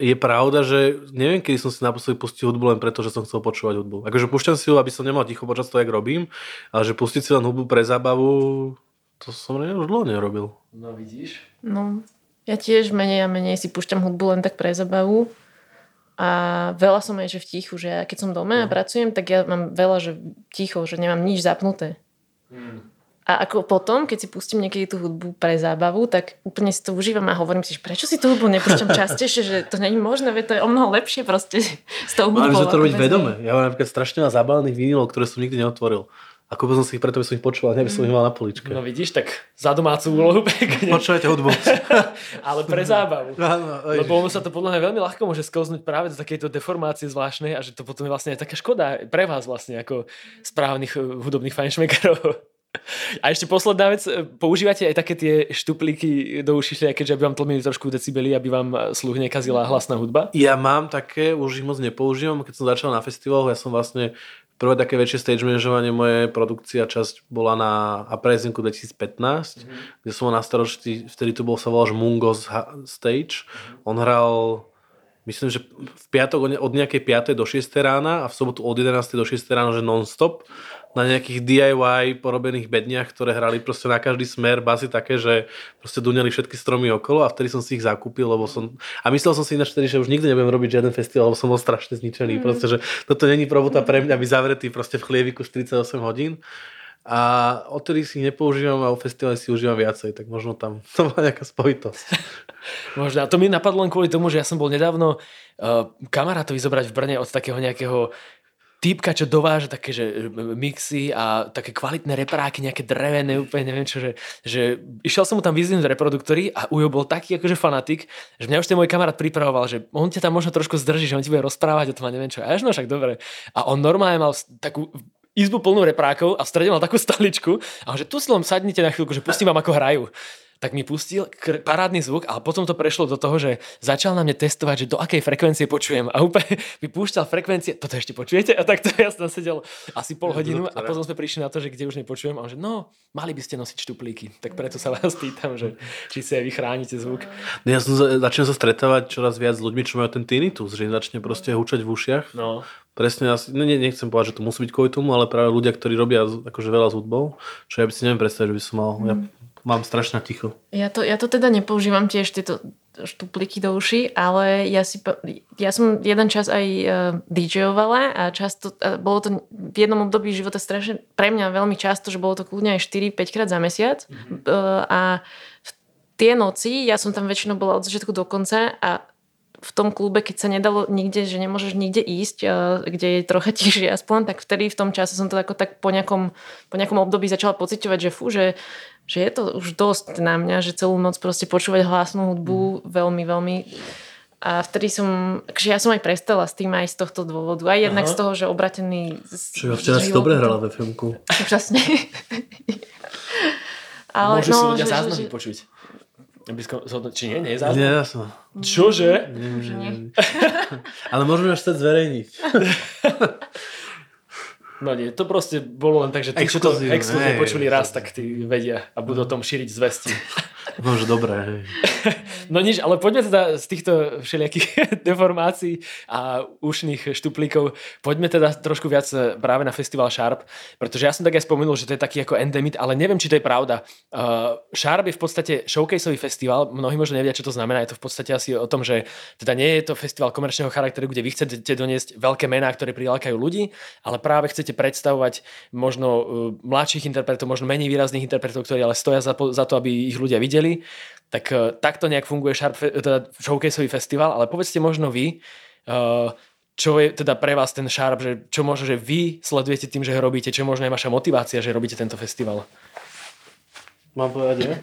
je pravda, že neviem, kedy som si naposledy pustil hudbu len preto, že som chcel počúvať hudbu. Akože púšťam si ju, aby som nemal ticho počas toho, jak robím, ale že pustiť si len hudbu pre zábavu, to som ne, už dlho nerobil. No vidíš. No, ja tiež menej a menej si púšťam hudbu len tak pre zabavu. A veľa som aj, že v tichu, že ja keď som doma a No. pracujem, tak ja mám veľa, že ticho, že nemám nič zapnuté. Hmm. A ako potom, keď si pustím niekedy tú hudbu pre zábavu, tak úplne si to užívam a hovorím si, že prečo si tú hudbu nepúšťam častejšie, že to není možné, veď to je o mnoho lepšie proste s tou hudbou. Mali to robiť vedome. Ja mám napríklad strašne veľa zabalených vinilov, ktoré som nikdy neotvoril. Ako by som si ich preto by som ich počúval, neby som ich mal na poličke. No vidíš, tak za domácu úlohu pekne, Počúvajte hudbu. (laughs) ale pre zábavu. Áno, Lebo ono sa to podľa mňa veľmi ľahko môže sklznúť práve do takejto deformácie zvláštnej a že to potom je vlastne aj taká škoda pre vás vlastne ako správnych eh, hudobných fajnšmekerov. A ešte posledná vec, eh, používate aj také tie štuplíky do uši, keďže aby vám tlmili trošku decibely, aby vám eh, sluch nekazila hlasná hudba? Ja mám také, už ich moc nepoužívam. Keď som začal na festivaloch, ja som vlastne prvé také väčšie stage manažovanie mojej produkcia časť bola na Uprisinku 2015, mm-hmm. kde som mal na starosti, vtedy to bol sa volal Mungos Stage. On hral myslím, že v piatok od nejakej 5. do 6. rána a v sobotu od 11. do 6. rána, že non-stop na nejakých DIY porobených bedniach, ktoré hrali proste na každý smer, basy také, že proste duneli všetky stromy okolo a vtedy som si ich zakúpil, lebo som... A myslel som si ináč vtedy, že už nikdy nebudem robiť žiaden festival, lebo som bol strašne zničený. Mm. Proste, že toto není robota pre mňa byť zavretý proste v chlieviku 48 hodín. A odtedy si ich nepoužívam a o festivale si užívam viacej, tak možno tam (laughs) to bola nejaká spojitosť. (laughs) Možno. A to mi napadlo len kvôli tomu, že ja som bol nedávno uh, kamarátovi zobrať v Brne od takého nejakého týpka, čo dováža také, že mixy a také kvalitné repráky, nejaké drevené, úplne neviem čo, že, že išiel som mu tam vyzvihnúť reproduktory a Ujo bol taký akože fanatik, že mňa už ten môj kamarát pripravoval, že on ťa tam možno trošku zdrží, že on ti bude rozprávať o tom a neviem čo. A ja, že no však dobre. A on normálne mal takú izbu plnú reprákov a v strede mal takú stoličku a on, že tu si len sadnite na chvíľku, že pustím vám ako hrajú tak mi pustil kr- parádny zvuk, ale potom to prešlo do toho, že začal na mne testovať, že do akej frekvencie počujem. A úplne (laughs) mi púšťal frekvencie, toto ešte počujete? A tak to (laughs) ja som sedel asi pol hodinu a potom sme prišli na to, že kde už nepočujem. A on že no, mali by ste nosiť štuplíky. Tak preto sa vás pýtam, že či si aj vy chránite zvuk. Ja som za- začal sa stretávať čoraz viac s ľuďmi, čo majú ten tinnitus, že im začne proste hučať v ušiach. No. Presne, asi, no, ne, nechcem povedať, že to musí byť kvôli tomu, ale práve ľudia, ktorí robia akože veľa s hudbou, čo ja by si neviem predstaviť, že by som mal. Ja mám strašne ticho. Ja to, ja to teda nepoužívam tiež tieto štupliky do uši, ale ja, si, ja som jeden čas aj uh, DJovala a často, uh, bolo to v jednom období života strašne, pre mňa veľmi často, že bolo to kľudne aj 4-5 krát za mesiac mm-hmm. uh, a v tie noci, ja som tam väčšinou bola od začiatku do konca a v tom klube, keď sa nedalo nikde, že nemôžeš nikde ísť, kde je trocha (laughs) tichšie aspoň, tak vtedy v tom čase som to ako tak po nejakom, po nejakom období začala pociťovať, že fú, že, že je to už dosť na mňa, že celú noc proste počúvať hlasnú hudbu veľmi, veľmi a vtedy som, akože ja som aj prestala s tým aj z tohto dôvodu. Aj jednak Aha. z toho, že obratený... ja včera si dobre hrala ve filmku. (laughs) Úžasne. (laughs) Ale, Môžu si no, ľudia že- záznamy že- počuť. Aby zhodno- Či nie, nie je záznam? Nie, ja som. Čože? že nie. (laughs) Ale môžeme až chcieť zverejniť. (laughs) No nie, to proste bolo len tak, že tí, čo to Exkluzívne, počuli raz, tak tí vedia a budú o tom šíriť zvesti. (laughs) No, že dobré. (laughs) No nič, ale poďme teda z týchto všelijakých (laughs) deformácií a ušných štuplíkov, poďme teda trošku viac e, práve na festival Sharp, pretože ja som tak aj spomenul, že to je taký ako endemit, ale neviem, či to je pravda. Uh, Sharp je v podstate showcaseový festival, mnohí možno nevedia, čo to znamená, je to v podstate asi o tom, že teda nie je to festival komerčného charakteru, kde vy chcete doniesť veľké mená, ktoré prilákajú ľudí, ale práve chcete predstavovať možno uh, mladších interpretov, možno menej výrazných interpretov, ktorí ale stoja za, za to, aby ich ľudia videli. Tak uh, takto nejak funguje Sharp, teda showcaseový festival, ale povedzte možno vy, uh, čo je teda pre vás ten Sharp, že čo možno, že vy sledujete tým, že ho robíte, čo možno je vaša motivácia, že robíte tento festival. Mám povedať, nie?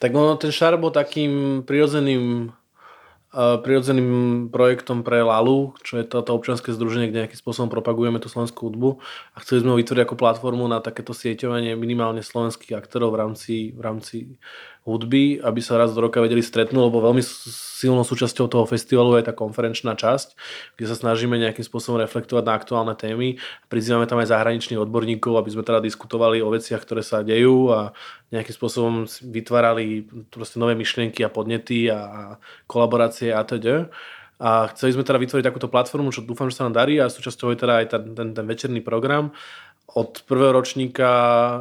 Tak ono, ten šar bol takým prirodzeným prirodzeným projektom pre Lalu, čo je toto občianske združenie, kde nejakým spôsobom propagujeme tú slovenskú hudbu. A chceli sme ho vytvoriť ako platformu na takéto sieťovanie minimálne slovenských aktorov v rámci, v rámci hudby, aby sa raz do roka vedeli stretnúť, lebo veľmi silnou súčasťou toho festivalu je tá konferenčná časť, kde sa snažíme nejakým spôsobom reflektovať na aktuálne témy. Prizývame tam aj zahraničných odborníkov, aby sme teda diskutovali o veciach, ktoré sa dejú a nejakým spôsobom vytvárali proste nové myšlienky a podnety a kolaborácie a teda. A chceli sme teda vytvoriť takúto platformu, čo dúfam, že sa nám darí a súčasťou je teda aj ten, ten, ten večerný program. Od prvého ročníka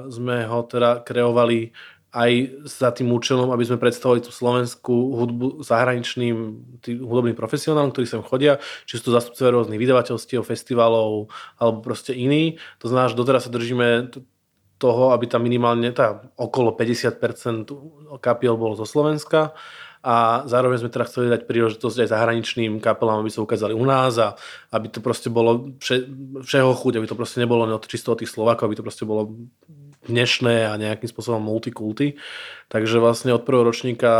sme ho teda kreovali aj za tým účelom, aby sme predstavili tú slovenskú hudbu zahraničným hudobným profesionálom, ktorí sem chodia, či sú to zastupcovia rôznych vydavateľstiev, festivalov alebo proste iní. To znamená, že doteraz sa držíme toho, aby tam minimálne tá okolo 50% kapiel bolo zo Slovenska a zároveň sme teda chceli dať príležitosť aj zahraničným kapelám, aby sa ukázali u nás a aby to proste bolo vše, všeho chuť, aby to proste nebolo čisto od tých Slovákov, aby to proste bolo dnešné a nejakým spôsobom multikulty. Takže vlastne od prvého ročníka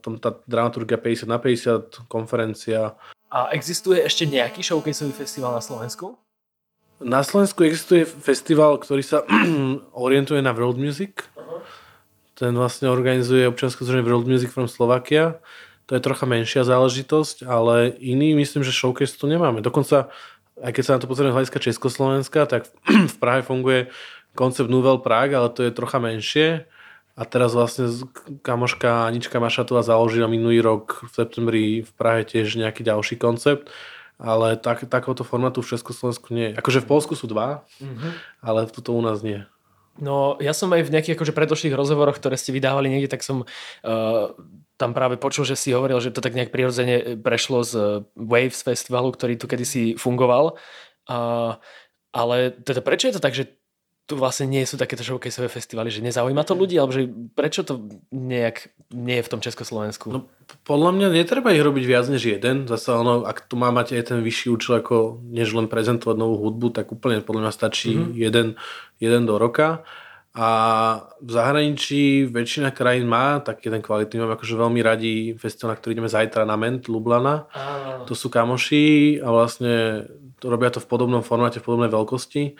tam tá dramaturgia 50 na 50, konferencia. A existuje ešte nejaký showcaseový festival na Slovensku? Na Slovensku existuje festival, ktorý sa (clears throat) orientuje na world music. Uh-huh ten vlastne organizuje občianske združenie World Music from Slovakia. To je trocha menšia záležitosť, ale iný myslím, že showcase tu nemáme. Dokonca, aj keď sa na to pozrieme z hľadiska Československa, tak (clears throat) v Prahe funguje koncept Nouvelle Prague, ale to je trocha menšie. A teraz vlastne kamoška Anička Mašatová založila minulý rok v septembri v Prahe tiež nejaký ďalší koncept ale tak, takéhoto formátu v Československu nie. Akože v Polsku sú dva, mm-hmm. ale tuto u nás nie. No, ja som aj v nejakých akože predošlých rozhovoroch, ktoré ste vydávali niekde, tak som uh, tam práve počul, že si hovoril, že to tak nejak prirodzene prešlo z Waves festivalu, ktorý tu kedysi fungoval. Uh, ale teda prečo je to tak, že tu vlastne nie sú takéto showcaseové festivaly, že nezaujíma to ľudí, alebo že prečo to nejak nie je v tom Československu? No, podľa mňa netreba ich robiť viac než jeden. Zase ono, ak tu má mať aj ten vyšší účel, ako než len prezentovať novú hudbu, tak úplne podľa mňa stačí mm-hmm. jeden, jeden do roka. A v zahraničí väčšina krajín má taký jeden kvalitný. Mám akože veľmi radi festival, na ktorý ideme zajtra na Ment, Lublana. Ah. To sú kamoši a vlastne to robia to v podobnom formáte, v podobnej veľkosti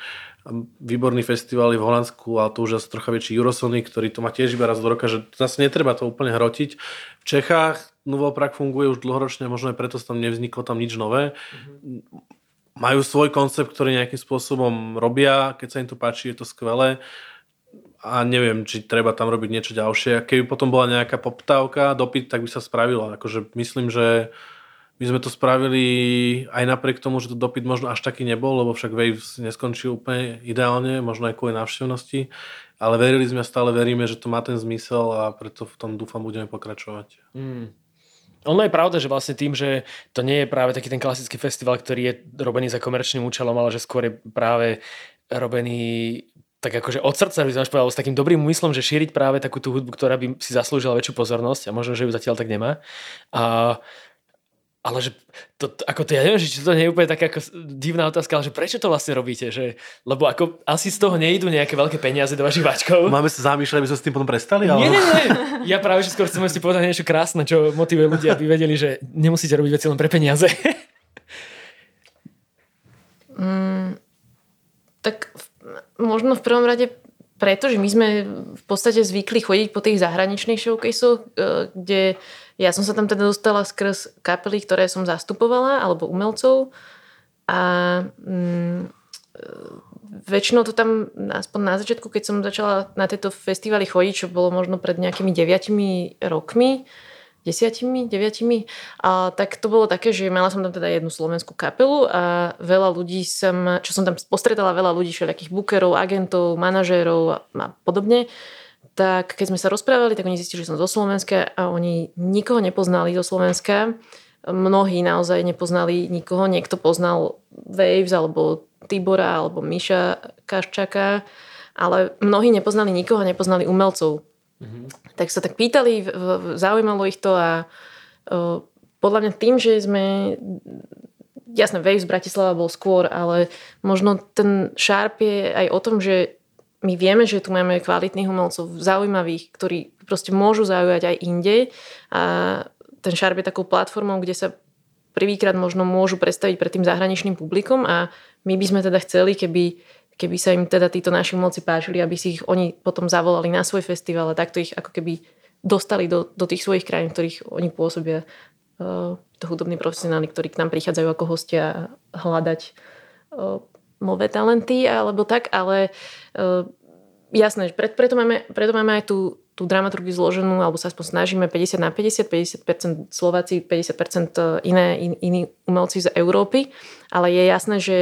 výborný festival v Holandsku a to už asi trocha väčší Eurosonic, ktorý to má tiež iba raz do roka, že zase netreba to úplne hrotiť. V Čechách Novo Prague funguje už dlhoročne, možno aj preto tam nevzniklo tam nič nové. Mm-hmm. Majú svoj koncept, ktorý nejakým spôsobom robia, keď sa im to páči, je to skvelé a neviem, či treba tam robiť niečo ďalšie. Keby potom bola nejaká poptávka, dopyt, tak by sa spravilo. Akože myslím, že my sme to spravili aj napriek tomu, že to dopyt možno až taký nebol, lebo však Waves neskončil úplne ideálne, možno aj kvôli návštevnosti, ale verili sme stále veríme, že to má ten zmysel a preto v tom dúfam budeme pokračovať. Mm. Ono je pravda, že vlastne tým, že to nie je práve taký ten klasický festival, ktorý je robený za komerčným účelom, ale že skôr je práve robený tak akože od srdca by som povedal s takým dobrým úmyslom, že šíriť práve takú tú hudbu, ktorá by si zaslúžila väčšiu pozornosť a možno, že ju zatiaľ tak nemá. A ale že to, ako to, ja neviem, že či to nie je úplne taká ako divná otázka, ale že prečo to vlastne robíte? Že, lebo ako asi z toho nejdu nejaké veľké peniaze do vašich váčkov. Máme sa zamýšľať, aby sme s tým potom prestali? Ale... Nie, nie, nie. Ja práve, že skôr chcem si povedať niečo krásne, čo motivuje ľudí, aby vedeli, že nemusíte robiť veci len pre peniaze. Mm, tak v, možno v prvom rade preto, že my sme v podstate zvykli chodiť po tých zahraničných showcaseoch, e, kde ja som sa tam teda dostala skrz kapely, ktoré som zastupovala, alebo umelcov. A mm, väčšinou to tam, aspoň na začiatku, keď som začala na tieto festivaly chodiť, čo bolo možno pred nejakými deviatimi rokmi, desiatimi, deviatimi, a tak to bolo také, že mala som tam teda jednu slovenskú kapelu a veľa ľudí som, čo som tam postretala, veľa ľudí, všelijakých bookerov, agentov, manažérov a, a podobne, tak keď sme sa rozprávali, tak oni zistili, že som zo Slovenska a oni nikoho nepoznali zo Slovenska. Mnohí naozaj nepoznali nikoho. Niekto poznal Waves alebo Tibora alebo Miša Kaščaka, ale mnohí nepoznali nikoho, nepoznali umelcov. Mm-hmm. Tak sa tak pýtali, zaujímalo ich to a podľa mňa tým, že sme jasné, Waves Bratislava bol skôr, ale možno ten Sharp je aj o tom, že my vieme, že tu máme kvalitných umelcov, zaujímavých, ktorí proste môžu zaujať aj inde. A ten Sharp je takou platformou, kde sa prvýkrát možno môžu predstaviť pred tým zahraničným publikom a my by sme teda chceli, keby, keby sa im teda títo naši umelci páčili, aby si ich oni potom zavolali na svoj festival a takto ich ako keby dostali do, do tých svojich krajín, v ktorých oni pôsobia uh, to hudobní profesionáli, ktorí k nám prichádzajú ako hostia hľadať uh, nové talenty alebo tak, ale uh, jasné, preto, preto, máme, preto máme aj tú, tú dramaturgiu zloženú, alebo sa aspoň snažíme 50 na 50, 50% Slováci, 50% iné, in, iní umelci z Európy, ale je jasné, že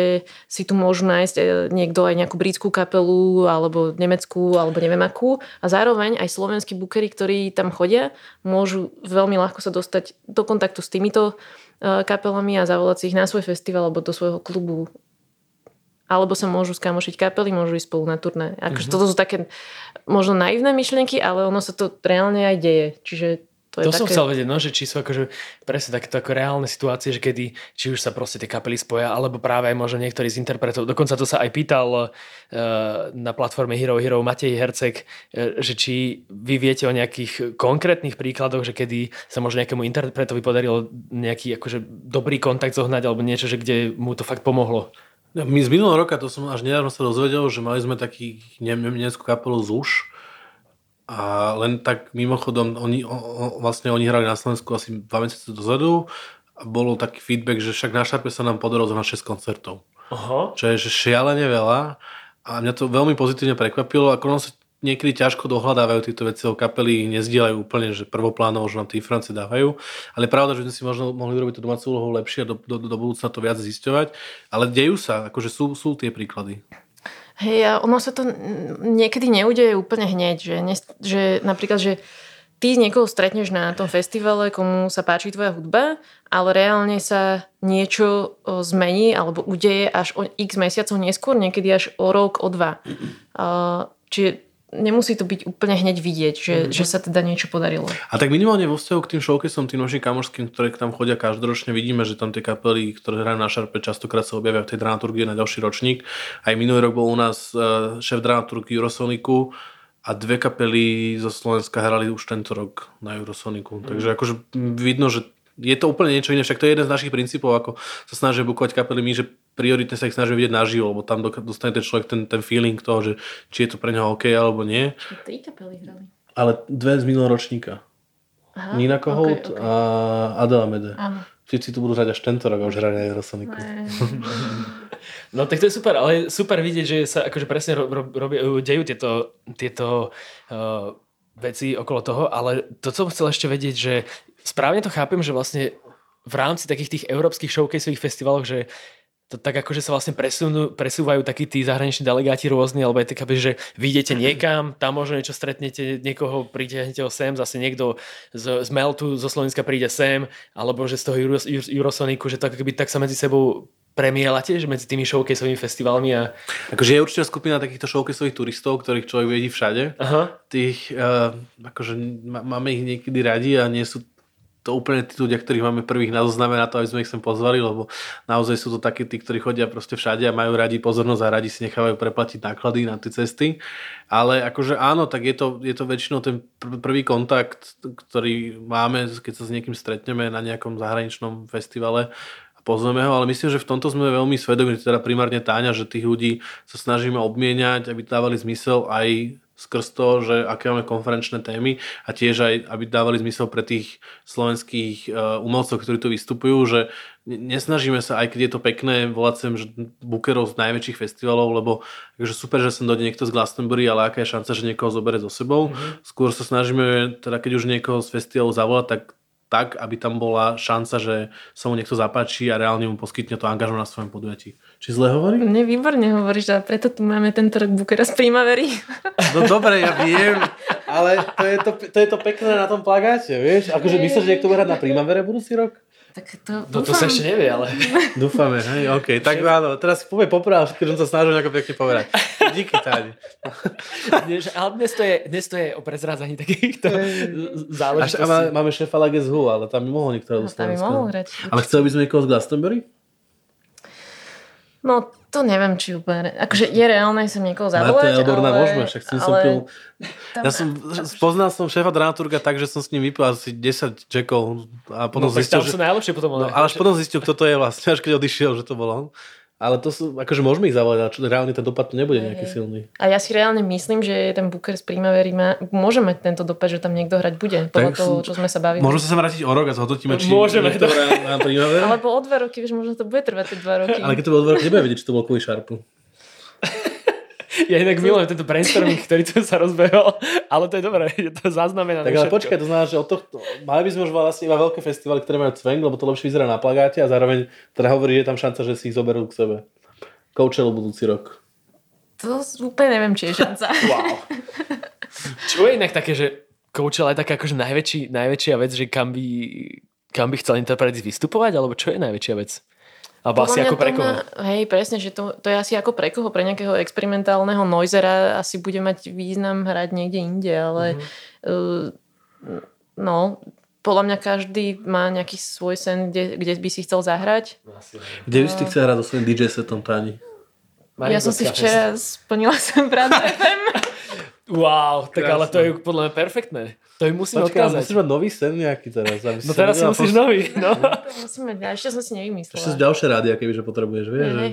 si tu môžu nájsť e, niekto aj nejakú britskú kapelu, alebo nemeckú, alebo neviem akú. A zároveň aj slovenskí bukery, ktorí tam chodia, môžu veľmi ľahko sa dostať do kontaktu s týmito e, kapelami a zavolať si ich na svoj festival alebo do svojho klubu alebo sa môžu skamošiť kapely, môžu ísť spolu na turné. Akože mm-hmm. toto sú také možno naivné myšlienky, ale ono sa to reálne aj deje. Čiže to, je to také... som chcel vedieť, no, že či sú akože presne takéto ako reálne situácie, že kedy, či už sa proste tie kapely spoja, alebo práve aj možno niektorí z interpretov, dokonca to sa aj pýtal uh, na platforme Hero Hero Matej Hercek, uh, že či vy viete o nejakých konkrétnych príkladoch, že kedy sa možno nejakému interpretovi podarilo nejaký akože dobrý kontakt zohnať, alebo niečo, že kde mu to fakt pomohlo. My z minulého roka, to som až nedávno sa dozvedel, že mali sme taký nemeckú kapelu ZUŠ a len tak mimochodom, oni, o, vlastne oni hrali na Slovensku asi dva mesiace dozadu a bolo taký feedback, že však na Šarpe sa nám podarilo na 6 koncertov. Aha. Čo je že šialene veľa a mňa to veľmi pozitívne prekvapilo, ako sa niekedy ťažko dohľadávajú tieto veci, o kapely nezdielajú úplne, že prvoplánovo, že nám tie informácie dávajú, ale pravda, že sme si možno mohli robiť tú domácu úlohu lepšie a do, do, do budúcna to viac zisťovať, ale dejú sa, akože sú, sú tie príklady. Hej, ono sa to niekedy neudeje úplne hneď, že, ne, že napríklad, že ty niekoho stretneš na tom festivale, komu sa páči tvoja hudba, ale reálne sa niečo zmení alebo udeje až o x mesiacov neskôr, niekedy až o rok, o dva. čiže nemusí to byť úplne hneď vidieť, že, mm. že sa teda niečo podarilo. A tak minimálne vo vzťahu k tým showcaseom, tým našim kamošským, ktoré tam chodia každoročne, vidíme, že tam tie kapely, ktoré hrajú na šarpe, častokrát sa objavia v tej dramaturgii na ďalší ročník. Aj minulý rok bol u nás uh, šéf dramaturgy Eurosoniku a dve kapely zo Slovenska hrali už tento rok na Eurosoniku. Mm. Takže akože vidno, že je to úplne niečo iné, však to je jeden z našich princípov, ako sa snažíme bukovať kapely my, že prioritne sa ich snažíme vidieť naživo, lebo tam dostane ten človek ten, ten feeling toho, že či je to pre neho OK alebo nie. Tri kapely hrali. Ale dve z minulého ročníka. Aha, Nina Kohout okay, okay. a Adela Mede. Áno. Všetci tu budú hrať až tento rok a už hrať na Eurosoniku. (laughs) No tak to je super, ale super vidieť, že sa akože presne ro, ro, ro, dejú tieto, tieto uh, veci okolo toho, ale to, co som chcel ešte vedieť, že správne to chápem, že vlastne v rámci takých tých európskych showcaseových festivaloch, že to tak akože sa vlastne presunú, presúvajú takí tí zahraniční delegáti rôzni, alebo aj tak, že vyjdete niekam, tam možno niečo stretnete, niekoho pritiahnete ho sem, zase niekto z, z Meltu zo Slovenska príde sem, alebo že z toho Euros, Eurosoniku, že tak, keby tak sa medzi sebou premielate, že medzi tými showcaseovými festivalmi a... Akože je určite skupina takýchto showcaseových turistov, ktorých človek vidí všade. Aha. Tých, uh, akože máme ich niekedy radi a nie sú to úplne tí ľudia, ktorých máme prvých na zozname na to, aby sme ich sem pozvali, lebo naozaj sú to takí tí, ktorí chodia proste všade a majú radi pozornosť a radi si nechávajú preplatiť náklady na tie cesty. Ale akože áno, tak je to, je to väčšinou ten prvý kontakt, ktorý máme, keď sa s niekým stretneme na nejakom zahraničnom festivale a pozveme ho, ale myslím, že v tomto sme veľmi svedomí, teda primárne Táňa, že tých ľudí sa snažíme obmieniať, aby dávali zmysel aj skrz to, že aké máme konferenčné témy a tiež aj, aby dávali zmysel pre tých slovenských uh, umelcov, ktorí tu vystupujú, že nesnažíme sa, aj keď je to pekné, volať sem že bookerov z najväčších festivalov, lebo akože super, že sem dojde niekto z Glastonbury, ale aká je šanca, že niekoho zoberie so sebou. Mm-hmm. Skôr sa snažíme, teda keď už niekoho z festivalu zavolať, tak tak, aby tam bola šanca, že sa mu niekto zapáči a reálne mu poskytne to angažmo na svojom podujatí. Či zle hovorím? Ne, výborne hovoríš, a preto tu máme tento rok Bookera z Primavery. No dobre, ja viem, ale to je to, to, je to pekné na tom plagáte, vieš? Akože myslíš, že niekto bude hrať na Primavere budúci rok? Tak to, no, to sa ešte nevie, ale... (laughs) Dúfame, hej, OK. Tak áno, teraz povie poprvé, keď som sa snažil nejako pekne povedať. Díky, Táni. (laughs) ale dnes to, je, dnes to je o prezrádzaní takýchto záležitostí. A má, máme šéfa Lages Hu, ale tam by mohol niekto no, tam by mohol hrať. Ale chcel by sme niekoho z Glastonbury? No, to neviem, či úplne... Akože je reálne sem niekoho zavolať, Marta ale... môžeme, však ale... som pil... Tam... Ja som, poznal som šéfa dramaturga tak, že som s ním vypil asi 10 jackov a potom no, zistil, že... najlepšie potom. No, ale až potom zistil, kto to je vlastne, až keď odišiel, že to bol on. Ale to sú, akože môžeme ich zavolať, ale čo, reálne ten dopad tu nebude Hej, nejaký silný. A ja si reálne myslím, že ten Booker z Primavery má, môže mať tento dopad, že tam niekto hrať bude, podľa Tak toho, čo sme sa bavili. Môžeme sa sem vrátiť o rok a zhodnotíme, či Môžeme, to (laughs) na primavera. Alebo o dva roky, vieš, možno to bude trvať tie dva roky. Ale keď to bolo dva roky, nebude vedieť, či to bolo kvôli Sharpu. (laughs) Ja inak milujem tento brainstorming, ktorý tu sa rozbehol, ale to je dobré, je to zaznamenané Tak ale všetko. počkaj, to znamená, že od tohto, mali by sme už vlastne iba veľké festivaly, ktoré majú cvenk, lebo to lepšie vyzerá na plagáte a zároveň teda hovorí, že je tam šanca, že si ich zoberú k sebe. Coachella budúci rok. To úplne neviem, či je šanca. (laughs) Wow. Čo je inak také, že Coachella je taká akože najväčší, najväčšia vec, že kam by, kam by chcel interpret vystupovať, alebo čo je najväčšia vec? Alebo asi Podľa ako pre koho? má- Hej, presne, že to, to je asi ako pre koho, pre nejakého experimentálneho noizera asi bude mať význam hrať niekde inde, ale uh, no, podľa mňa každý má nejaký svoj sen, kde, kde by si chcel zahrať. Kde by si ty chcel hrať so svojím DJ setom, Tani? ja som si včera splnila (laughs) sem práve FM. (laughs) Wow, tak ale Krásne. to je podľa mňa perfektné. To im musím Počkaj, ale odkázať. musíš mať nový sen nejaký teraz. Aby No teraz si musíš pos- nový, no. Musíme, ja ešte som si nevymyslela. Ešte ďalšie rádia, kebyže potrebuješ, vieš? Hej, že- hej.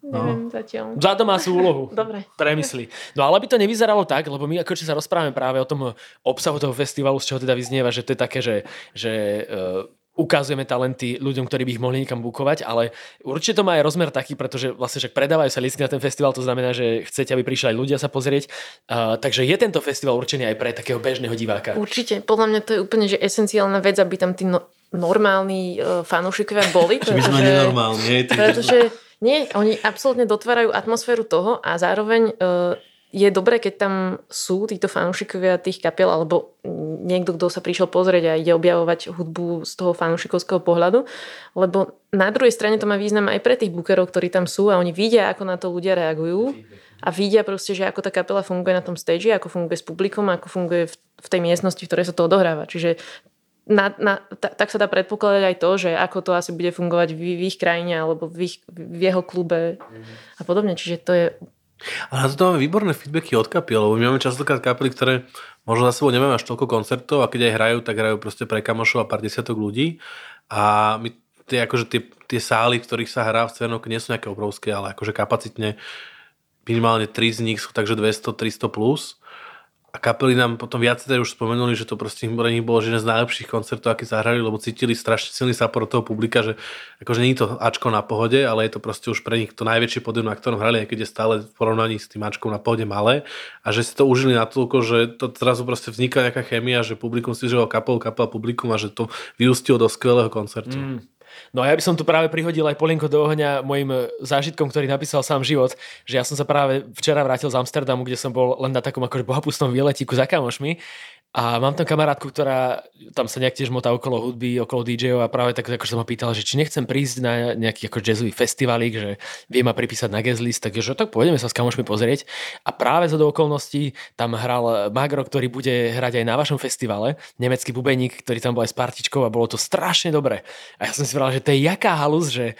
Neviem zatiaľ. Za to má sú úlohu. (laughs) Dobre. Premysli. No ale by to nevyzeralo tak, lebo my akože sa rozprávame práve o tom obsahu toho festivalu, z čoho teda vyznieva, že to je také, že, že uh, ukazujeme talenty ľuďom, ktorí by ich mohli niekam bukovať, ale určite to má aj rozmer taký, pretože vlastne však predávajú sa lístky na ten festival, to znamená, že chcete, aby prišli aj ľudia sa pozrieť. Uh, takže je tento festival určený aj pre takého bežného diváka. Určite. Podľa mňa to je úplne že esenciálna vec, aby tam tí no, normálni uh, fanúšikovia boli. Že my sme nenormálni, Pretože nie, oni absolútne dotvárajú atmosféru toho a zároveň uh, je dobré, keď tam sú títo fanúšikovia tých kapiel alebo niekto, kto sa prišiel pozrieť a ide objavovať hudbu z toho fanúšikovského pohľadu, lebo na druhej strane to má význam aj pre tých bookerov, ktorí tam sú a oni vidia, ako na to ľudia reagujú a vidia proste, že ako tá kapela funguje na tom stage, ako funguje s publikom, ako funguje v, tej miestnosti, v ktorej sa to odohráva. Čiže na, na, ta, tak sa dá predpokladať aj to, že ako to asi bude fungovať v, v ich krajine alebo v, ich, v jeho klube a podobne. Čiže to je... Ale na to máme výborné feedbacky od kapiel, lebo my máme častokrát kapely, ktoré možno za sebou nemajú až toľko koncertov a keď aj hrajú, tak hrajú proste pre kamošov a pár desiatok ľudí. A my tie, akože tie, tie sály, v ktorých sa hrá v Cvernovke, nie sú nejaké obrovské, ale akože kapacitne minimálne 3 z nich sú takže 200-300 plus. Kapely nám potom viacej už spomenuli, že to proste pre nich bolo jeden z najlepších koncertov, aký zahrali, lebo cítili strašne silný support toho publika, že akože nie je to Ačko na pohode, ale je to proste už pre nich to najväčšie pódium, na ktorom hrali, aj keď je stále v porovnaní s tým Ačkom na pohode malé a že si to užili natoľko, že to zrazu proste vznikla nejaká chémia, že publikum si žilo kapel, kapel, publikum a že to vyústilo do skvelého koncertu. Mm. No a ja by som tu práve prihodil aj polienko do ohňa mojim zážitkom, ktorý napísal sám život, že ja som sa práve včera vrátil z Amsterdamu, kde som bol len na takom akože bohapustnom výletíku za kamošmi a mám tam kamarátku, ktorá tam sa nejak tiež motá okolo hudby, okolo DJov a práve tak akože som ho pýtal, že či nechcem prísť na nejaký ako jazzový festivalík, že vie ma pripísať na guest list, takže tak pôjdeme sa s kamošmi pozrieť. A práve za do okolností tam hral Magro, ktorý bude hrať aj na vašom festivale, nemecký bubeník, ktorý tam bol aj s partičkou a bolo to strašne dobre. A ja som si povedal, že to je jaká halus, že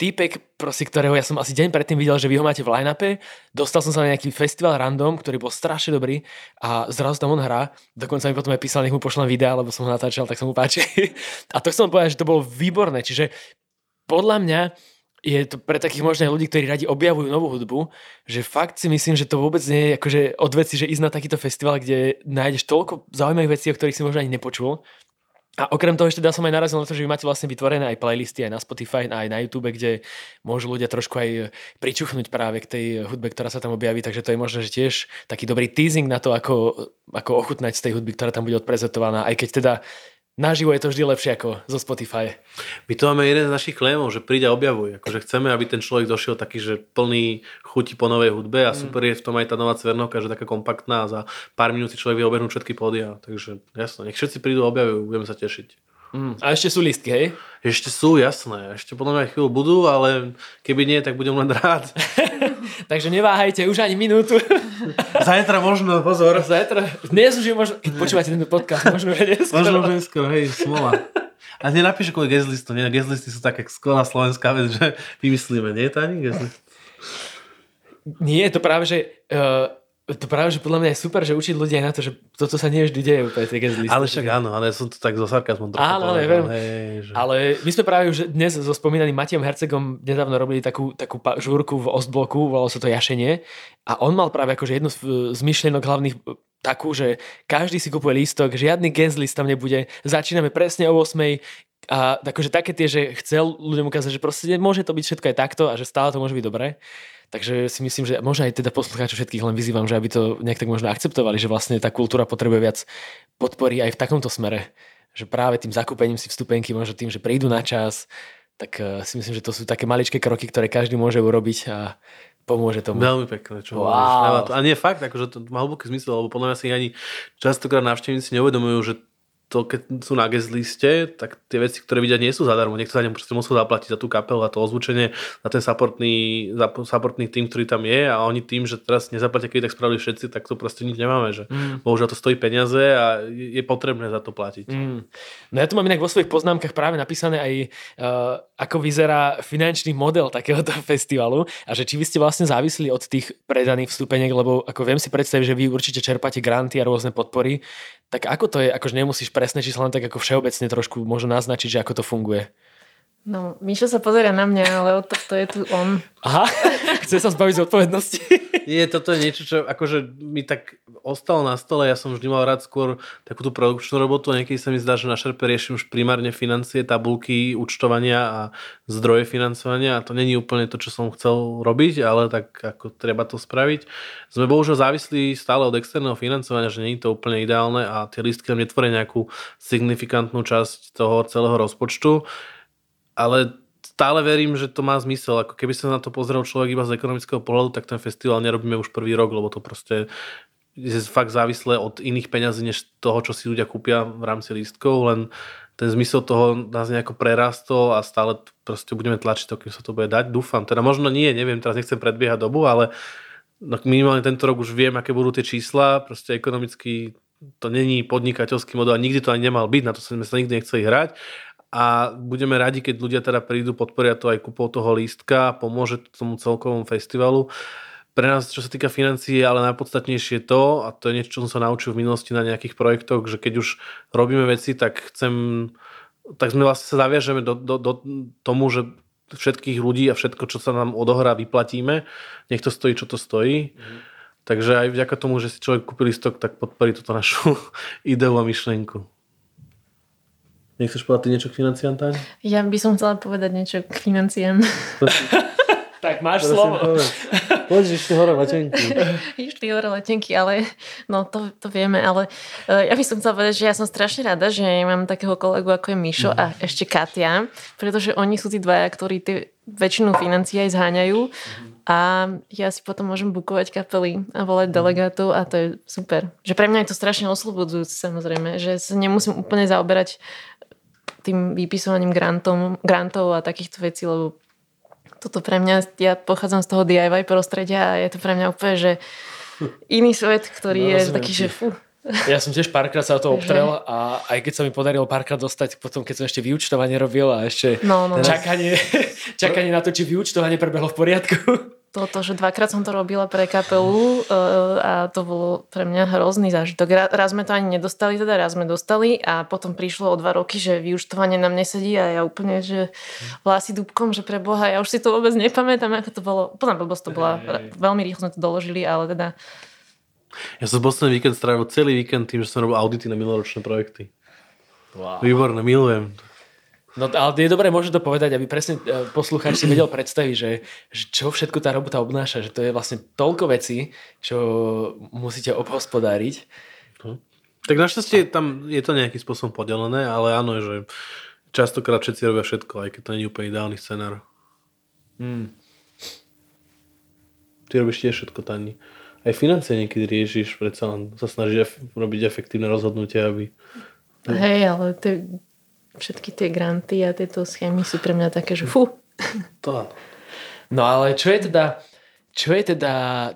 týpek, proste, ktorého ja som asi deň predtým videl, že vy ho máte v line-upe, dostal som sa na nejaký festival random, ktorý bol strašne dobrý a zrazu tam on hrá, dokonca mi potom aj písal, nech mu pošlem videa, lebo som ho natáčal, tak sa mu páči. (laughs) A to chcem povedať, že to bolo výborné, čiže podľa mňa je to pre takých možno aj ľudí, ktorí radi objavujú novú hudbu, že fakt si myslím, že to vôbec nie je akože od veci, že ísť na takýto festival, kde nájdeš toľko zaujímavých vecí, o ktorých si možno ani nepočul. A okrem toho ešte dá som aj narazil na to, že vy máte vlastne vytvorené aj playlisty aj na Spotify, aj na YouTube, kde môžu ľudia trošku aj pričuchnúť práve k tej hudbe, ktorá sa tam objaví, takže to je možno, že tiež taký dobrý teasing na to, ako, ako ochutnať z tej hudby, ktorá tam bude odprezentovaná, aj keď teda naživo je to vždy lepšie ako zo Spotify. My to máme jeden z našich klémov, že príď a objavuj. Akože chceme, aby ten človek došiel taký, že plný chuti po novej hudbe a super je v tom aj tá nová Cvernovka, že taká kompaktná a za pár minút si človek vie obehnúť všetky pódia. Takže jasno, nech všetci prídu a objavujú, budeme sa tešiť. Mm. A ešte sú listky, hej? Ešte sú, jasné. Ešte podľa mňa chvíľu budú, ale keby nie, tak budem len rád. (laughs) (laughs) Takže neváhajte už ani minútu. (laughs) Zajtra možno, pozor. Zajtra. Dnes už je možno, keď počúvate tento podcast, možno že dnes. Možno už neskôr, hej, smola. A nenapíš kvôli guest listu, nie? Guest listy sú také skvelá slovenská vec, že vymyslíme, nie, Tani? Guest list? Nie, je to práve, že uh, To práve, že podľa mňa je super, že učiť ľudia aj na to, že toto sa nie vždy deje úplne tie guest listy. Ale však áno, ale som to tak zo sarkazmom trochu Áno, neviem. hej, že... Ale my sme práve už dnes so spomínaným Matejom Hercegom nedávno robili takú, takú žúrku v Ostbloku, volalo sa to Jašenie a on mal práve akože jednu z, myšlienok hlavných e, takú, že každý si kupuje lístok, žiadny guest list tam nebude, začíname presne o 8 a akože také tie, že chcel ľuďom ukázať, že proste môže to byť všetko aj takto a že stále to môže byť dobré. Takže si myslím, že možno aj teda poslucháčov všetkých len vyzývam, že aby to nejak tak možno akceptovali, že vlastne tá kultúra potrebuje viac podpory aj v takomto smere. Že práve tým zakúpením si vstupenky, možno tým, že prídu na čas, tak eh, si myslím, že to sú také maličké kroky, ktoré každý môže urobiť a pomôže tomu. Veľmi pekné, čo Wow. hovoríš. A nie fakt, akože to má hlboký zmysel, lebo podľa mňa si ani častokrát návštevníci neuvedomujú, že to, keď sú na guest liste, tak tie veci, ktoré vidia, nie sú zadarmo. Niekto za ne proste musel zaplatiť za tú kapelu a to ozvučenie, za ten supportný, za supportný tým, ktorý tam je a oni tým, že teraz nezaplatia, keď tak spravili všetci, tak to proste nič nemáme. Že Mm. Bohužiaľ to stojí peniaze a je je potrebné za to platiť. Mm. No ja tu mám inak vo svojich poznámkach práve napísané aj, uh, ako vyzerá finančný model takéhoto (laughs) festivalu a že či vy ste vlastne závisli od tých predaných vstupeniek, lebo ako viem si predstaviť, že vy určite čerpáte granty a rôzne podpory, tak ako to je, akože nemusíš presné čísla, len tak ako všeobecne trošku možno naznačiť, že ako to funguje. No, Mišo sa pozera na mňa, ale to, to je tu on. Aha, (laughs) chce sa zbaviť z odpovednosti. (laughs) Nie, toto je niečo, čo akože mi tak ostalo na stole. Ja som vždy mal rád skôr takú tú produkčnú robotu a niekedy sa mi zdá, že na šerpe riešim už primárne financie, tabulky, účtovania a zdroje financovania a to není úplne to, čo som chcel robiť, ale tak ako treba to spraviť. Sme bohužiaľ závislí stále od externého financovania, že nie je to úplne ideálne a tie listky nám netvoria nejakú signifikantnú časť toho celého rozpočtu ale stále verím, že to má zmysel. Ako keby sa na to pozrel človek iba z ekonomického pohľadu, tak ten festival nerobíme už prvý rok, lebo to proste je fakt závislé od iných peňazí, než toho, čo si ľudia kúpia v rámci lístkov, len ten zmysel toho nás nejako prerastol a stále proste budeme tlačiť to, kým sa to bude dať. Dúfam, teda možno nie, neviem, teraz nechcem predbiehať dobu, ale no minimálne tento rok už viem, aké budú tie čísla, proste ekonomicky to není podnikateľský model a nikdy to ani nemal byť, na to sme sa nikdy nechceli hrať a budeme radi, keď ľudia teda prídu, podporia to aj kúpou toho lístka, pomôže to tomu celkovom festivalu. Pre nás, čo sa týka financií, je ale najpodstatnejšie to, a to je niečo, čo som sa naučil v minulosti na nejakých projektoch, že keď už robíme veci, tak chcem, tak sme vlastne sa zaviažeme do, do, do tomu, že všetkých ľudí a všetko, čo sa nám odohrá, vyplatíme. Nech to stojí, čo to stojí. Takže aj vďaka tomu, že si človek kúpi listok, tak podporí túto našu (laughs) ideu a myšlienku. Nechceš povedať ty niečo k financiám, Táň? Ja by som chcela povedať niečo k financiám. (laughs) tak máš slovo. Poď, že ešte hore letenky. (laughs) Išli hore letenky, ale no to, to vieme, ale uh, ja by som chcela povedať, že ja som strašne rada, že mám takého kolegu ako je Mišo a ešte Katia, pretože oni sú tí dvaja, ktorí tie väčšinu financií aj zháňajú a ja si potom môžem bukovať kapely a volať delegátov a to je super. Že pre mňa je to strašne oslobodzujúce samozrejme, že sa nemusím úplne zaoberať tým vypisovaním grantom, grantov a takýchto vecí, lebo toto pre mňa, ja pochádzam z toho DIY prostredia a je to pre mňa úplne, že iný svet, ktorý No, je rozumiem taký, že fú. Ja som tiež párkrát sa o to obtrel a aj keď sa mi podarilo párkrát dostať, potom keď som ešte vyučtovanie robil a ešte No, no, no. čakanie, (laughs) čakanie na to, či vyučtovanie prebehlo v poriadku. Toto, že dvakrát som to robila pre kapelu uh, a to bolo pre mňa hrozný zážitok. Ra- Raz sme to ani nedostali, teda raz sme dostali a potom prišlo o dva roky, že vyučtovanie nám nesedí a ja úplne, že vlasy dúbkom, že pre Boha, ja už si to vôbec nepamätám, ako to bolo. Úplná blbosť to bola. Veľmi rýchlo sme to doložili, ale teda Ja som posledný víkend strávil celý víkend tým, že som robil audity na minuloročné projekty. Wow. Výborné, milujem. No ale je dobré, môžem to povedať, aby presne e, poslucháč si vedel predstaviť, že, že čo všetko tá robota obnáša, že to je vlastne toľko vecí, čo musíte obhospodáriť. Tak našťastie tam je to nejakým spôsobom podelené, ale áno, že častokrát všetci robia všetko, aj keď to nie je úplne ideálny scenár. Hmm. Ty robíš tiež všetko, Tani. Aj financie niekedy riešiš, predsa len sa snažíš robiť efektívne rozhodnutia, aby... hej, ale tie, všetky tie granty a tieto schémy sú pre mňa také, že fú. To áno. No ale čo je teda, čo je teda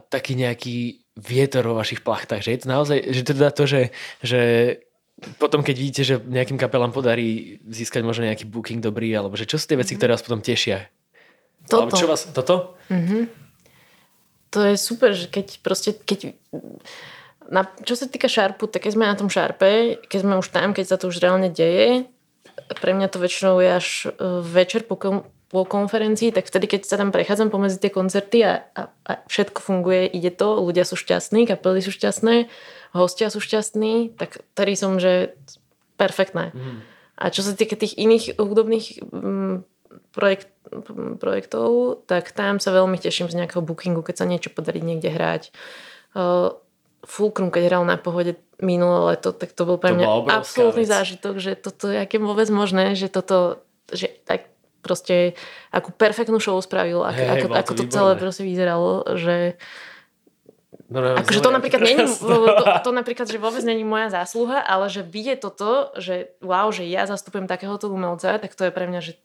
taký nejaký vietor vo vašich plachtách? Že je to naozaj, že teda to, že, že potom keď vidíte, že nejakým kapelám podarí získať možno nejaký booking dobrý, alebo že čo sú tie veci, ktoré vás potom tešia? Alebo Toto. čo vás, toto? to je super, že keď proste, keď na, čo sa týka šarpu, tak keď sme na tom šarpe, keď sme už tam, keď sa to už reálne deje, pre mňa to väčšinou je až e, večer po, kom, po konferencii, tak vtedy, keď sa tam prechádzam pomedzi tie koncerty a, a, a všetko funguje, ide to, ľudia sú šťastní, kapely sú šťastné, hostia sú šťastní, tak tady som, že perfektné. Mm. A čo sa týka tých iných hudobných mm, projekt, projektov, tak tam sa veľmi teším z nejakého bookingu, keď sa niečo podarí niekde hrať. Uh, Fulcrum, keď hral na pohode minulé leto, tak to bol pre to mňa absolútny vec. zážitok, že toto je aké vôbec možné, že toto, že tak proste akú perfektnú show spravil, ako, hey, ako, ako to, to celé proste vyzeralo, že No, no, akože to napríklad, není, (laughs) to, to napríklad, že vôbec není moja zásluha, ale že vidie toto, že wow, že ja zastupujem takéhoto umelca, tak to je pre mňa, že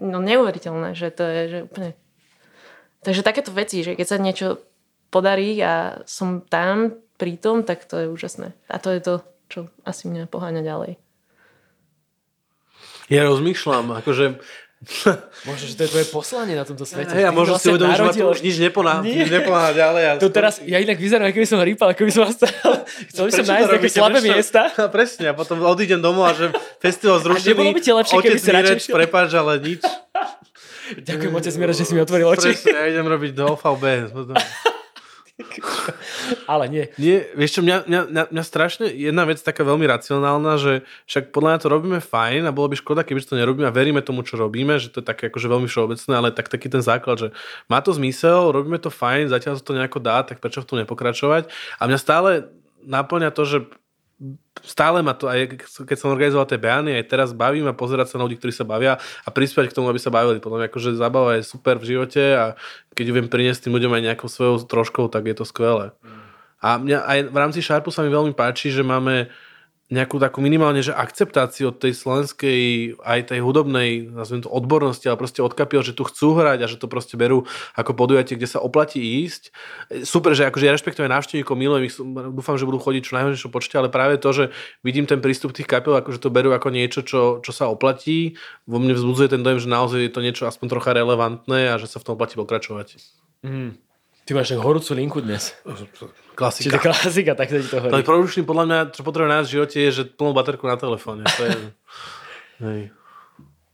no neuveriteľné, že to je, že úplne... Takže takéto veci, že keď sa niečo podarí a som tam pritom, tak to je úžasné. A to je to, čo asi mňa poháňa ďalej. Ja rozmýšľam, akože Možno, že to je tvoje poslanie na tomto svete. Hey, a možno si uvedomiť, že ma to už nič neponá, neponá ďalej. A to teraz, ja inak vyzerám, ako by som rýpal, ako by som vás chcel. By som nájsť nejaké slabé miesta. A presne, a potom odídem domov a že festival zrušený. A nebolo by ti lepšie, keby si radšej Prepáč, ale nič. Ďakujem, otec Mira, že si mi otvoril oči. Presne, ja idem robiť do OVB. (laughs) Ale nie. nie vieš čo, mňa, mňa, mňa, strašne jedna vec taká veľmi racionálna, že však podľa mňa to robíme fajn a bolo by škoda, keby to nerobíme a veríme tomu, čo robíme, že to je také akože veľmi všeobecné, ale tak taký ten základ, že má to zmysel, robíme to fajn, zatiaľ sa to nejako dá, tak prečo v tom nepokračovať? A mňa stále naplňa to, že stále ma to, aj keď som organizoval tie beány, aj teraz bavím a pozerať sa na ľudí, ktorí sa bavia a prispievať k tomu, aby sa bavili. Mňa akože zábava je super v živote a keď ju viem priniesť tým ľuďom aj nejakou svojou troškou, tak je to skvelé. Mm. A mňa aj v rámci Sharpu sa mi veľmi páči, že máme nejakú takú minimálne, že akceptáciu od tej slovenskej aj tej hudobnej, nazviem to odbornosti, ale proste od kapiel, že tu chcú hrať a že to proste berú ako podujatie, kde sa oplatí ísť. Super, že akože ja rešpektujem návštevníkov, milujem ich, dúfam, že budú chodiť čo najhojšom počte, ale práve to, že vidím ten prístup tých kapiel, akože to berú ako niečo, čo, čo sa oplatí, vo mne vzbudzuje ten dojem, že naozaj je to niečo aspoň trocha relevantné a že sa v tom oplatí pokračovať. Mm. Ty máš tak horúcu linku dnes. Klasika. Čiže klasika, tak sa ti to horí. Ale produčný podľa mňa, čo potrebuje nájsť v živote, je, že plnú baterku na telefóne. To je... (laughs) Hej.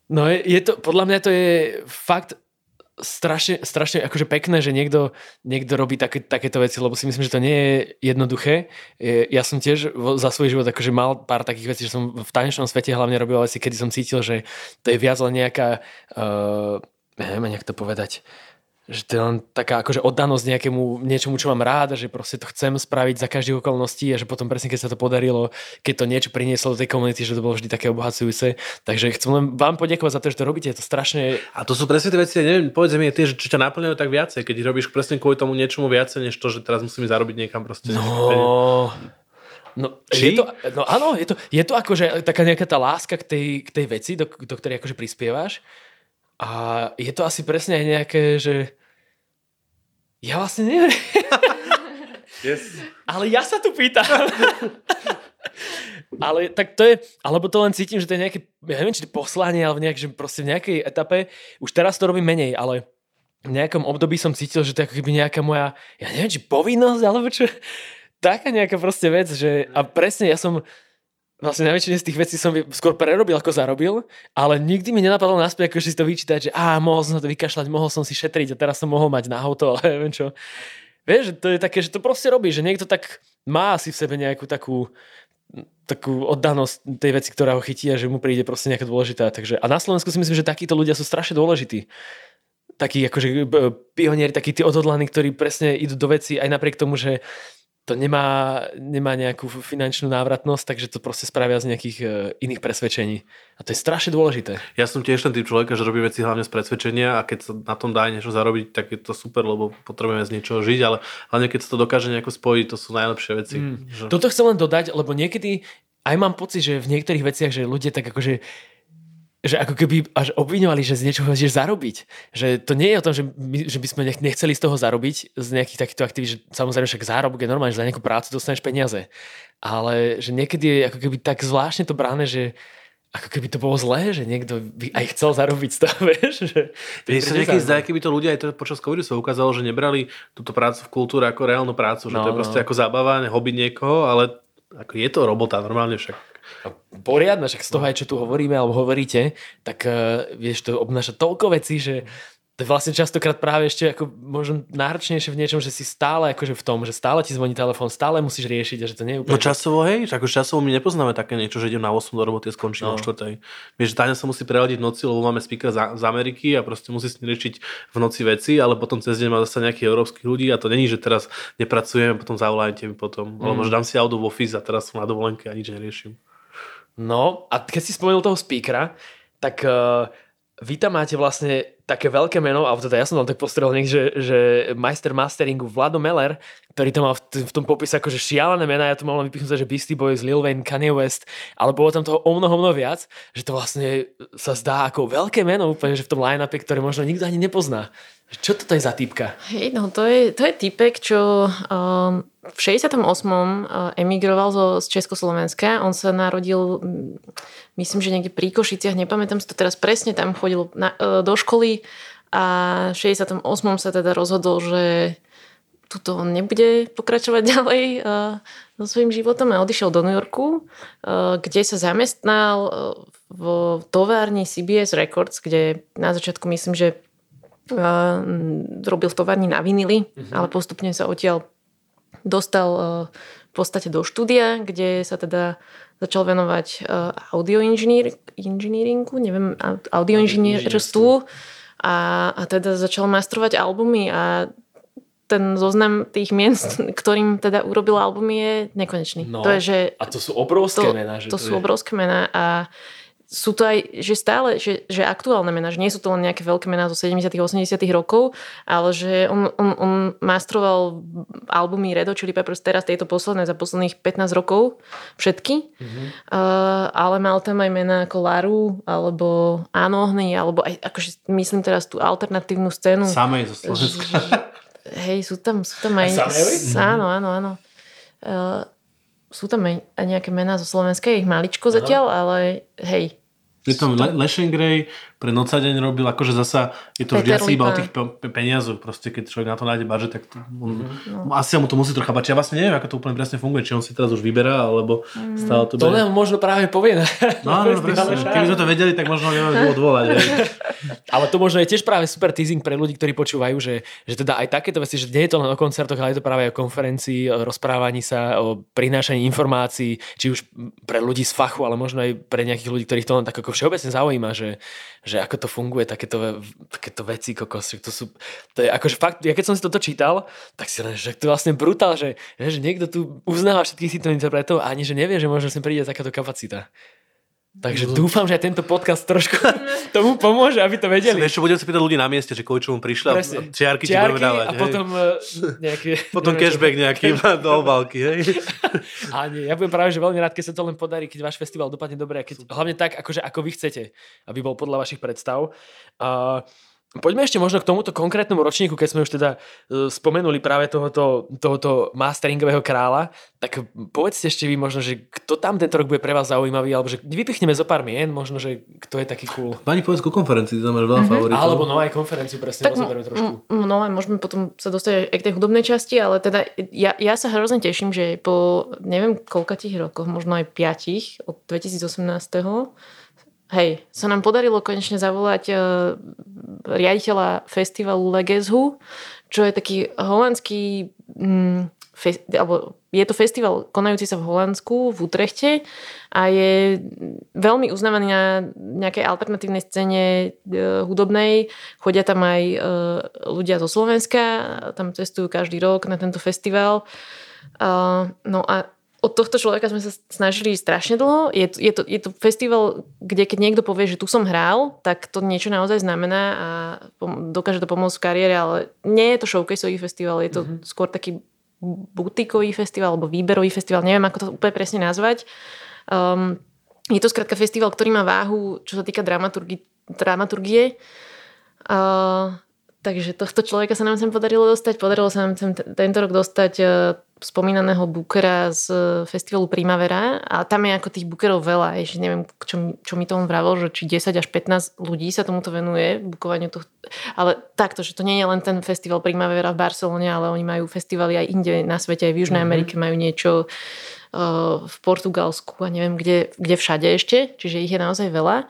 No je, je to, podľa mňa to je fakt strašne, strašne akože pekné, že niekto, niekto robí také, takéto veci, lebo si myslím, že to nie je jednoduché. Ja som tiež za svoj život akože mal pár takých vecí, že som v tanečnom svete hlavne robil veci, kedy som cítil, že to je viac len nejaká, uh, neviem, jak to povedať, že to je len taká akože oddanosť nejakému niečomu, čo mám rád a že proste to chcem spraviť za každých okolností a že potom presne keď sa to podarilo, keď to niečo prinieslo do tej komunity, že to bolo vždy také obohacujúce. Takže chcem len vám poďakovať za to, že to robíte, je to strašne... A to sú presne tie veci, neviem, povedz mi tie, že čo ťa naplňajú tak viacej, keď robíš presne kvôli tomu niečomu viacej, než to, že teraz musím zarobiť niekam proste. No, No, je to, no áno, je to, je to akože taká nejaká tá láska k tej, k tej veci, do, do ktorej akože prispievaš a je to asi presne aj nejaké, že ja vlastne neviem. (laughs) Yes. Ale ja sa tu pýtam. (laughs) ale tak to je, alebo to len cítim, že to je nejaké, ja neviem, či to poslanie, alebo nejak, že proste v nejakej etape, už teraz to robím menej, ale v nejakom období som cítil, že to je ako keby nejaká moja, ja neviem, či povinnosť, alebo čo, taká nejaká proste vec, že a presne ja som, vlastne najväčšine z tých vecí som skôr prerobil ako zarobil, ale nikdy mi nenapadlo naspäť ako si to vyčítať, že á, mohol som to vykašľať, mohol som si šetriť a teraz som mohol mať na auto, (laughs) ale neviem čo. Vieš, to je také, že to proste robí, že niekto tak má asi v sebe nejakú takú takú oddanosť tej veci, ktorá ho chytí a že mu príde proste nejaká dôležitá. Takže, a na Slovensku si myslím, že takíto ľudia sú strašne dôležití. Takí akože pionieri, takí tí odhodlaní, ktorí presne idú do veci aj napriek tomu, že to nemá, nemá nejakú finančnú návratnosť, takže to proste spravia z nejakých uh, iných presvedčení. A to je strašne dôležité. Ja som tiež ten typ človeka, že robí veci hlavne z presvedčenia a keď sa na tom dá niečo zarobiť, tak je to super, lebo potrebujeme z niečoho žiť, ale hlavne keď sa to dokáže nejako spojiť, to sú najlepšie veci. Mm. Že... Toto chcem len dodať, lebo niekedy aj mám pocit, že v niektorých veciach, že ľudia tak akože že ako keby až obviňovali, že z niečoho chceš zarobiť. Že to nie je o tom, že, my, že by sme nechceli z toho zarobiť, z nejakých takýchto aktivít, že samozrejme však zárobok je normálne, že za nejakú prácu dostaneš peniaze. Ale že niekedy je ako keby tak zvláštne to bráne, že ako keby to bolo zlé, že niekto by aj chcel zarobiť z toho, (laughs) vieš. Že sa niekedy zdá, keby to ľudia aj to počas covidu sa ukázalo, že nebrali túto prácu v kultúre ako reálnu prácu, že No, to je no. proste ako zábava, hobby niekoho, ale ako je to robota normálne však. Poriadne, však z toho aj čo tu hovoríme alebo hovoríte, tak uh, vieš, to obnáša toľko vecí, že to je vlastne častokrát práve ešte ako možno náročnejšie v niečom, že si stále akože v tom, že stále ti zvoní telefón, stále musíš riešiť a že to nie je úplne... No časovo, hej, že ako časovo my nepoznáme také niečo, že idem na 8 do roboty a skončím No. o 4. Vieš, že Táňa sa musí preladiť v noci, lebo máme speaker z, z Ameriky a proste musí s ním riešiť v noci veci, ale potom cez deň má zase nejakých európskych ľudí a to není, že teraz nepracujeme, potom zavolajte mi potom, mm. alebo že dám si auto v office a teraz som na dovolenke a nič neriešim. No a keď si spomenul toho speakera, tak uh, vy tam máte vlastne také veľké meno, alebo teda ja som tam tak postrel niekde, že, že majster masteringu Vlado Meller, ktorý tam mal v, t- v tom popise akože šialené mená, ja tu mám vypichnúť, že Beastie Boys, Lil Wayne, Kanye West, ale bolo tam toho o mnoho, mnoho viac, že to vlastne sa zdá ako veľké meno úplne, že v tom line-upe, ktoré možno nikto ani nepozná. Čo to je za typka? Hej, no to je, to je typek, čo um, v 68. uh, emigroval zo, z Československa. On sa narodil, mm, myslím, že niekde pri Košiciach, nepamätám si to teraz presne, tam chodil na, uh, do školy a v 68. sa teda rozhodol, že tuto on nebude pokračovať (laughs) ďalej uh, so svojím životom a odišiel do New Yorku, uh, kde sa zamestnal uh, v továrni CBS Records, kde na začiatku myslím, že robil v továrni na vinily, uh-huh. ale postupne sa odtiaľ dostal uh, v podstate do štúdia, kde sa teda začal venovať uh, audio inžinier- inžiníringu, neviem, au- audio inžinierstvu a, a teda začal mastrovať albumy a ten zoznam tých mien, s ktorým teda urobil albumy je nekonečný. No. To je, že A to sú obrovské to, mená. Že to sú obrovské mená a sú to aj, že stále, že, že aktuálne mená, že nie sú to len nejaké veľké mená zo 70 80 rokov, ale že on, on, on mastroval albumy Red Hot Chili Peppers teraz tejto posledné za posledných 15 rokov, všetky, mm-hmm. uh, ale mal tam aj mená ako Laru, alebo Anohny, alebo aj, akože myslím teraz tú alternatívnu scénu. Samej zo Slovenska. Hej, sú tam, sú tam aj... S- Áno, áno, áno. Uh, sú tam aj, nejaké mená zo Slovenska, ich maličko zatiaľ, ale hej. Je tam Le- Lešen Pre Noca deň robil, akože zasa je to vždy asi iba o tých pe- pe- peniazoch, proste keď človek na to nájde budget, tak to, on, Mhm. asi sa mu to musí trocha bačiť. Ja vlastne neviem, ako to úplne presne funguje, či on si teraz už vyberá, alebo Mm. stále to To berie. nám možno práve povie. No, (laughs) no, no, presne. Keby sme to vedeli, tak možno nemáme dôvod volať. Ale to možno je tiež práve super teasing pre ľudí, ktorí počúvajú, že, že teda aj takéto veci, že nie je to len o koncertoch, ale je to práve o konferencii, o rozprávaní sa, o prinášaní informácií, či už pre ľudí z fachu, ale možno aj pre nejakých ľudí, ktorých to len tak ako všeobecne zaujíma, že, že ako to funguje, takéto, takéto veci, kokos, to sú, to je akože fakt, ja keď som si toto čítal, tak si len, že to je vlastne brutál, že, že niekto tu uznáva všetkých týchto interpretov a ani, že nevie, že možno sem príde takáto kapacita. Takže dúfam, že aj tento podcast trošku (laughs) tomu pomôže, aby to vedeli. Čo, budem sa pýtať ľudí na mieste, že kvôli čomu prišli a Presne. čiarky, ti budeme dávať. a hej. potom uh, nejaké... (laughs) potom neviem, cashback nejaký do obálky. Hej. (laughs) A nie, ja budem práve že veľmi rád, keď sa to len podarí, keď váš festival dopadne dobre a keď, hlavne tak, akože ako vy chcete, aby bol podľa vašich predstav. Uh, Poďme ešte možno k tomuto konkrétnemu ročníku, keď sme už teda uh, spomenuli práve tohoto, tohoto masteringového kráľa, tak povedzte ešte vy možno, že kto tam tento rok bude pre vás zaujímavý, alebo že vypichneme zo pár mien, možno, že kto je taký cool. Pani povedz ku konferencii, tam máš veľa favoritov. Alebo no aj konferenciu presne Tak trošku. no a môžeme potom sa dostať aj k tej hudobnej časti, ale teda ja, ja sa hrozne teším, že po neviem koľkatých rokoch, možno aj piatich od 2018 hej, sa nám podarilo konečne zavolať uh, riaditeľa festivalu Legeshu, čo je taký holandský mm, fe, alebo je to festival konajúci sa v Holandsku, v Utrechte a je veľmi uznávaný na nejakej alternatívnej scéne e, hudobnej. Chodia tam aj e, ľudia zo Slovenska, tam cestujú každý rok na tento festival. No a od tohto človeka sme sa snažili strašne dlho. Je to, je, to, je to festival, kde keď niekto povie, že tu som hral, tak to niečo naozaj znamená a pom- dokáže to pomôcť v kariére, ale nie je to showcaseový festival, je to mm-hmm. skôr taký butikový festival alebo výberový festival, neviem ako to úplne presne nazvať. Um, je to skrátka festival, ktorý má váhu, čo sa týka dramaturgi- dramaturgie. Uh, Takže tohto človeka sa nám sem podarilo dostať. Podarilo sa nám sem t- tento rok dostať uh, spomínaného bookera z uh, festivalu Primavera a tam je ako tých bookerov veľa. Že neviem, čo, čo mi to on vravol, že či 10 až 15 ľudí sa tomuto venuje, bukovaniu tohto. Ale takto, že to nie je len ten festival Primavera v Barcelone, ale oni majú festivaly aj inde na svete, aj v Južnej mm-hmm. Amerike majú niečo uh, v Portugalsku a neviem kde, kde všade ešte, čiže ich je naozaj veľa.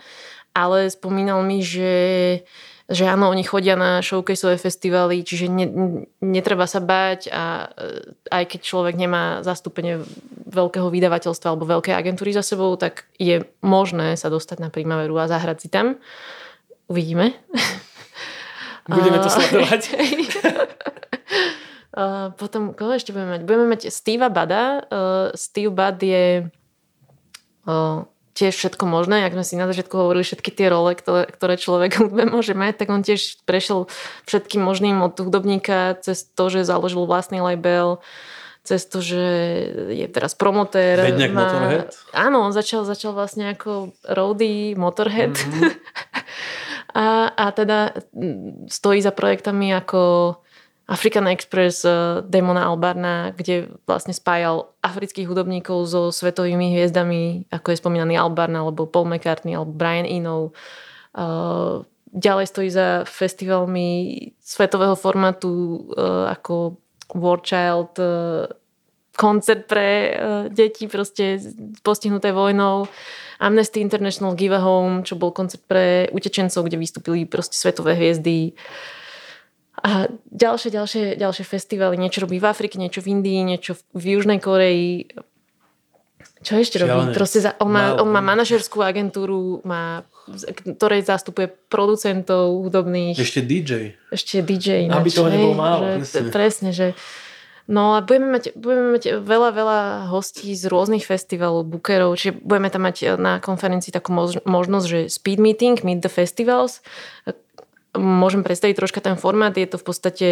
Ale spomínal mi, že že áno, oni chodia na showcaseové festivaly, čiže ne, netreba sa báť a e, aj keď človek nemá zastúpenie veľkého vydavateľstva alebo veľké agentúry za sebou, tak je možné sa dostať na Primaveru a zahrať si tam. Uvidíme. Budeme to sledovať. (laughs) potom, koho ešte budeme mať? Budeme mať Steva Bada. Uh, Steve Bad je uh, tiež všetko možné, jak sme si na začiatku hovorili, všetky tie role, ktoré, ktoré človek (laughs) hudbe môže mať, tak on tiež prešiel všetkým možným od hudobníka cez to, že založil vlastný label, cez to, že je teraz promotér. Bedňak má... Motorhead? Áno, on začal, začal vlastne ako roadie Motorhead. Mm-hmm. (laughs) a, a teda stojí za projektami ako African Express uh, Demona Albarna, kde vlastne spájal afrických hudobníkov so svetovými hviezdami, ako je spomínaný Albarn, alebo Paul McCartney, alebo Brian Eno. Uh, ďalej stojí za festivalmi svetového formátu uh, ako War Child, koncert pre deti proste postihnuté vojnou, Amnesty International Give a Home, čo bol koncert pre utečencov, kde vystúpili proste svetové hviezdy. Uh, a ďalšie, ďalšie, ďalšie festivaly, niečo robí v Afrike, niečo v Indii, niečo v Južnej Koreji. Čo ešte robí? Proste za, on, má, on má manažerskú agentúru, má, ktorej zastupuje producentov hudobných. Ešte DJ. Ešte DJ. Aby toho nebolo málo. Že, presne. presne, že No a budeme mať, budeme mať veľa, veľa hostí z rôznych festivalov, bookerov, čiže budeme tam mať na konferencii takú možnosť, že speed meeting, meet the festivals, môžem predstaviť troška ten formát. Je to v podstate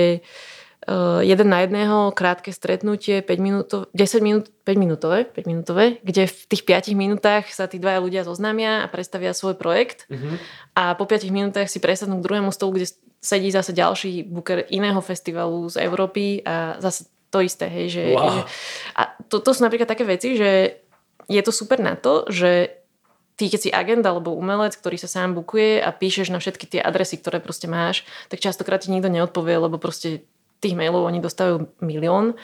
uh, jeden na jedného, krátke stretnutie, 5 minút, 10 minút, 5 minútové, 5 minútové, kde v tých 5 minútach sa tí dvaja ľudia zoznámia a predstavia svoj projekt. Uh-huh. A po 5 minútach si presadnú k druhému stolu, kde sedí zase ďalší booker iného festivalu z Európy a zase to isté, hej, že, wow. že a to, to sú napríklad také veci, že je to super na to, že ty keď si agent alebo umelec, ktorý sa sám bukuje a píšeš na všetky tie adresy, ktoré proste máš, tak častokrát ti nikto neodpovie, lebo proste tých mailov oni dostávajú milión.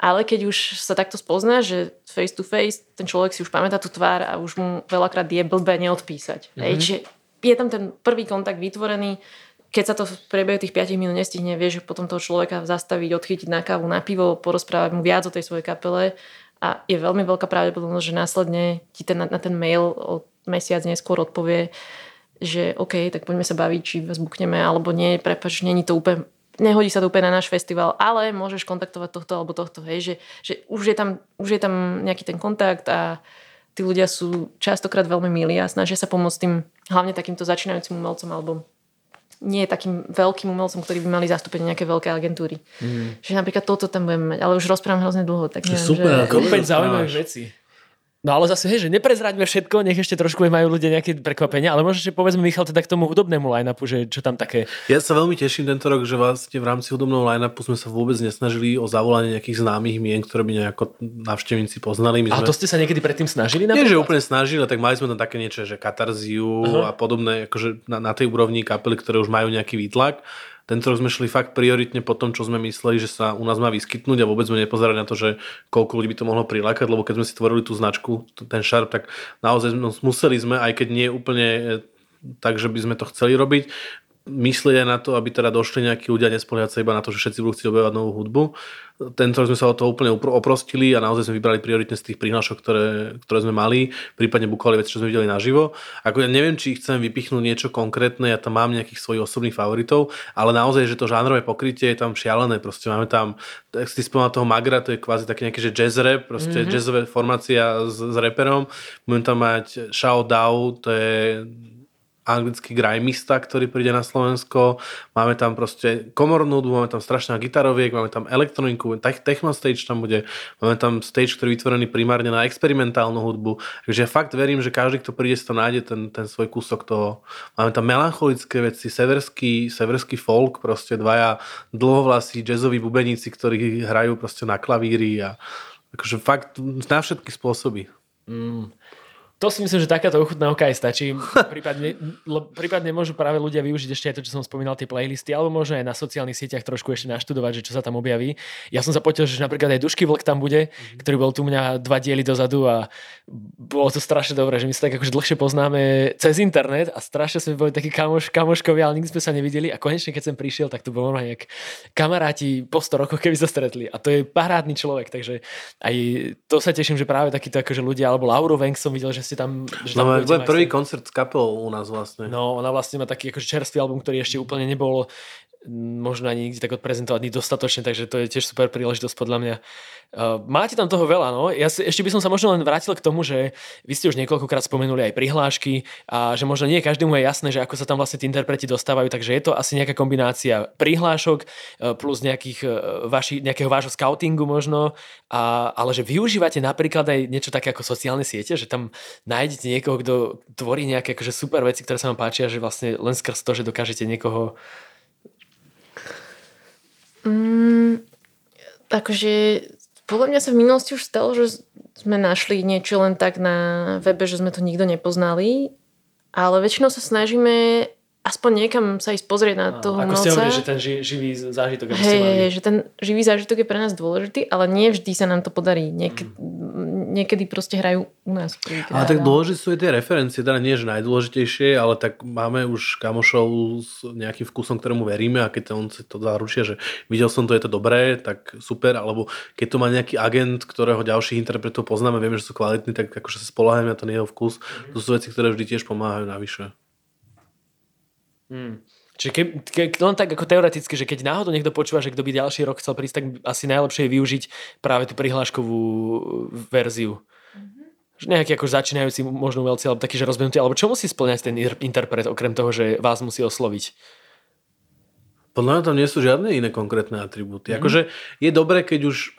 Ale keď už sa takto spozná, že face to face, ten človek si už pamätá tú tvár a už mu veľakrát je blbé neodpísať. Mm-hmm. Hej, čiže je tam ten prvý kontakt vytvorený, keď sa to v priebehu tých 5 minút nestihne, vieš potom toho človeka zastaviť, odchytiť na kávu, na pivo, porozprávať mu viac o tej svojej kapele a je veľmi veľká pravdepodobnosť, že následne ti ten, na ten mail o mesiac neskôr odpovie, že OK, tak poďme sa baviť, či vás bukneme, alebo nie, prepač, není to úplne nehodí sa to úplne na náš festival, ale môžeš kontaktovať tohto alebo tohto, hej, že, že už, je tam, už je tam nejaký ten kontakt a tí ľudia sú častokrát veľmi milí a snažia sa pomôcť tým, hlavne takýmto začínajúcim umelcom alebo nie je takým veľkým umelcom, ktorí by mali zastúpenie nejaké veľké agentúry. Mm. Že napríklad toto tam budeme mať, ale už rozprávam hrozne dlho. Tak neviem, super, že... Kopec zaujímavých vecí. No ale zase, hej, že neprezraďme všetko, nech ešte trošku majú ľudia nejaké prekvapenia, ale možno, že povedzme Michal teda k tomu hudobnému line-upu, že čo tam také. Ja sa veľmi teším tento rok, že vlastne v rámci hudobného line-upu sme sa vôbec nesnažili o zavolanie nejakých známych mien, ktoré by nejako navštevníci poznali. My sme... A to ste sa niekedy predtým snažili? Napríklad? Nie, že úplne snažili, tak mali sme tam také niečo, že katarziu uh-huh. a podobné, akože na, na tej úrovni kapely, ktoré už majú nejaký výtlak. Tento rok sme šli fakt prioritne po tom, čo sme mysleli, že sa u nás má vyskytnúť a vôbec sme nepozerali na to, že koľko ľudí by to mohlo prilákať, lebo keď sme si tvorili tú značku, ten šarp, tak naozaj museli sme, aj keď nie úplne e, tak, že by sme to chceli robiť, myslieť aj na to, aby teda došli nejakí ľudia, nespoliehať sa iba na to, že všetci budú chcieť objavovať novú hudbu. Tento sme sa o to úplne oprostili a naozaj sme vybrali prioritne z tých prihlášok, ktoré, ktoré sme mali, prípadne bukovali veci, čo sme videli naživo. Ako ja neviem, či chcem vypichnúť niečo konkrétne, ja tam mám nejakých svojich osobných favoritov, ale naozaj, že to žánrové pokrytie je tam šialené. Proste máme tam, ak si spomínal toho Magra, to je kvázi taký nejaký, že jazz rap, proste mm-hmm. jazzové formácia s, s reperom. Budem tam mať Shao Dao, to je anglický grimista, ktorý príde na Slovensko, máme tam proste komornú hudbu, máme tam strašná gitaroviek, máme tam elektroniku, techno stage tam bude, máme tam stage, ktorý je vytvorený primárne na experimentálnu hudbu. Takže ja fakt verím, že každý, kto príde, si to nájde ten, ten svoj kúsok toho. Máme tam melancholické veci, severský, severský folk, proste dvaja dlhovlasí jazzoví bubeníci, ktorí hrajú proste na klavíri a akože fakt na všetky spôsoby. Mm. To si myslím, že takáto ochutnávka aj stačí. Prípadne, prípadne môžu práve ľudia využiť ešte aj to, čo som spomínal, tie playlisty, alebo možno aj na sociálnych sieťach trošku ešte naštudovať, že čo sa tam objaví. Ja som sa potešil, že napríklad aj Dušky Vlk tam bude, mm-hmm. ktorý bol tu mňa dva diely dozadu a bolo to strašne dobré, že my sa tak akože dlhšie poznáme cez internet a strašne sme boli takí kamoš, kamoškovi, ale nikdy sme sa nevideli a konečne keď som prišiel, tak to bolo nejak kamaráti po 100 rokoch, keby sa stretli. A to je parádny človek, takže aj to sa teším, že práve takíto akože ľudia, alebo Lauro Venk som videl, že ste tam... Že tam no, bude prvý koncert s kapelou u nás vlastne. No, ona vlastne má taký akože čerstvý album, ktorý ešte úplne nebol možno ani nikdy tak odprezentovaný dostatočne, takže to je tiež super príležitosť podľa mňa. Uh, máte tam toho veľa, no. Ja si, ešte by som sa možno len vrátil k tomu, že vy ste už niekoľkokrát spomenuli aj prihlášky a že možno nie každému je jasné, že ako sa tam vlastne tí interpreti dostávajú, takže je to asi nejaká kombinácia prihlášok uh, plus nejakých, uh, vaši, nejakého vášho scoutingu možno, a, ale že využívate napríklad aj niečo také ako sociálne siete, že tam nájdete niekoho, kto tvorí nejaké akože super veci, ktoré sa vám páčia, že vlastne len skrz to, že dokážete niekoho Mm, takže podľa mňa sa v minulosti už stalo, že sme našli niečo len tak na webe, že sme to nikto nepoznali, ale väčšinou sa snažíme aspoň niekam sa ísť pozrieť na toho Ako umelca. ste hovorili, že ten ži, živý zážitok je hey, mali. že ten živý zážitok je pre nás dôležitý, ale nie vždy sa nám to podarí. Niek- mm. Niekedy proste hrajú u nás. Ale tak dôležité sú aj tie referencie, teda nie že najdôležitejšie, ale tak máme už kamošov s nejakým vkusom, ktorému veríme a keď on si to zaručia, že videl som to, je to dobré, tak super, alebo keď to má nejaký agent, ktorého ďalších interpretov poznáme, vieme, že sú kvalitní, tak akože sa spoláhame na ten jeho vkus. Mm. To sú veci, ktoré vždy tiež pomáhajú navyše. Hmm. Čiže ke, ke, len tak ako teoreticky, že keď náhodou niekto počúva, že kto by ďalší rok chcel prísť, tak asi najlepšie je využiť práve tú prihláškovú verziu. Mm-hmm. Že nejaký ako začínajúci možno umelci, alebo taký, že rozbenutý, alebo čo musí splňať ten interpret, okrem toho, že vás musí osloviť? Podľa mňa tam nie sú žiadne iné konkrétne atribúty. Mm-hmm. Akože je dobré, keď už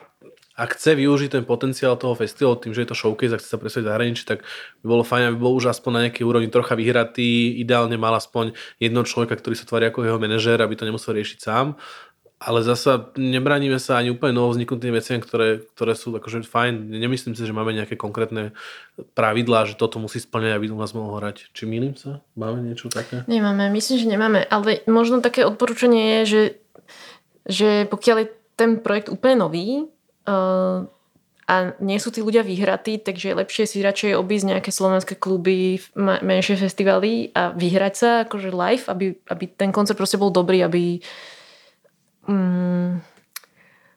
ak chce využiť ten potenciál toho festivalu tým, že je to showcase a chce sa presvedčiť zahraničí, tak by bolo fajn, aby bol už aspoň na nejakej úrovni trocha vyhratý, ideálne mal aspoň jedno človeka, ktorý sa tvári ako jeho manažér, aby to nemusel riešiť sám. Ale zasa nebraníme sa ani úplne novo vzniknutým veciam, ktoré, ktoré sú akože fajn. Nemyslím si, že máme nejaké konkrétne pravidlá, že toto musí splňať, aby u nás mohol hrať. Či milím sa? Máme niečo také? Nemáme, myslím, že nemáme. Ale možno také odporúčanie je, že, že pokiaľ je ten projekt úplne nový, Uh, a nie sú tí ľudia vyhratí, takže je lepšie si radšej obísť nejaké slovenské kluby, menšie festivaly a vyhrať sa akože live, aby, aby ten koncert proste bol dobrý, aby um,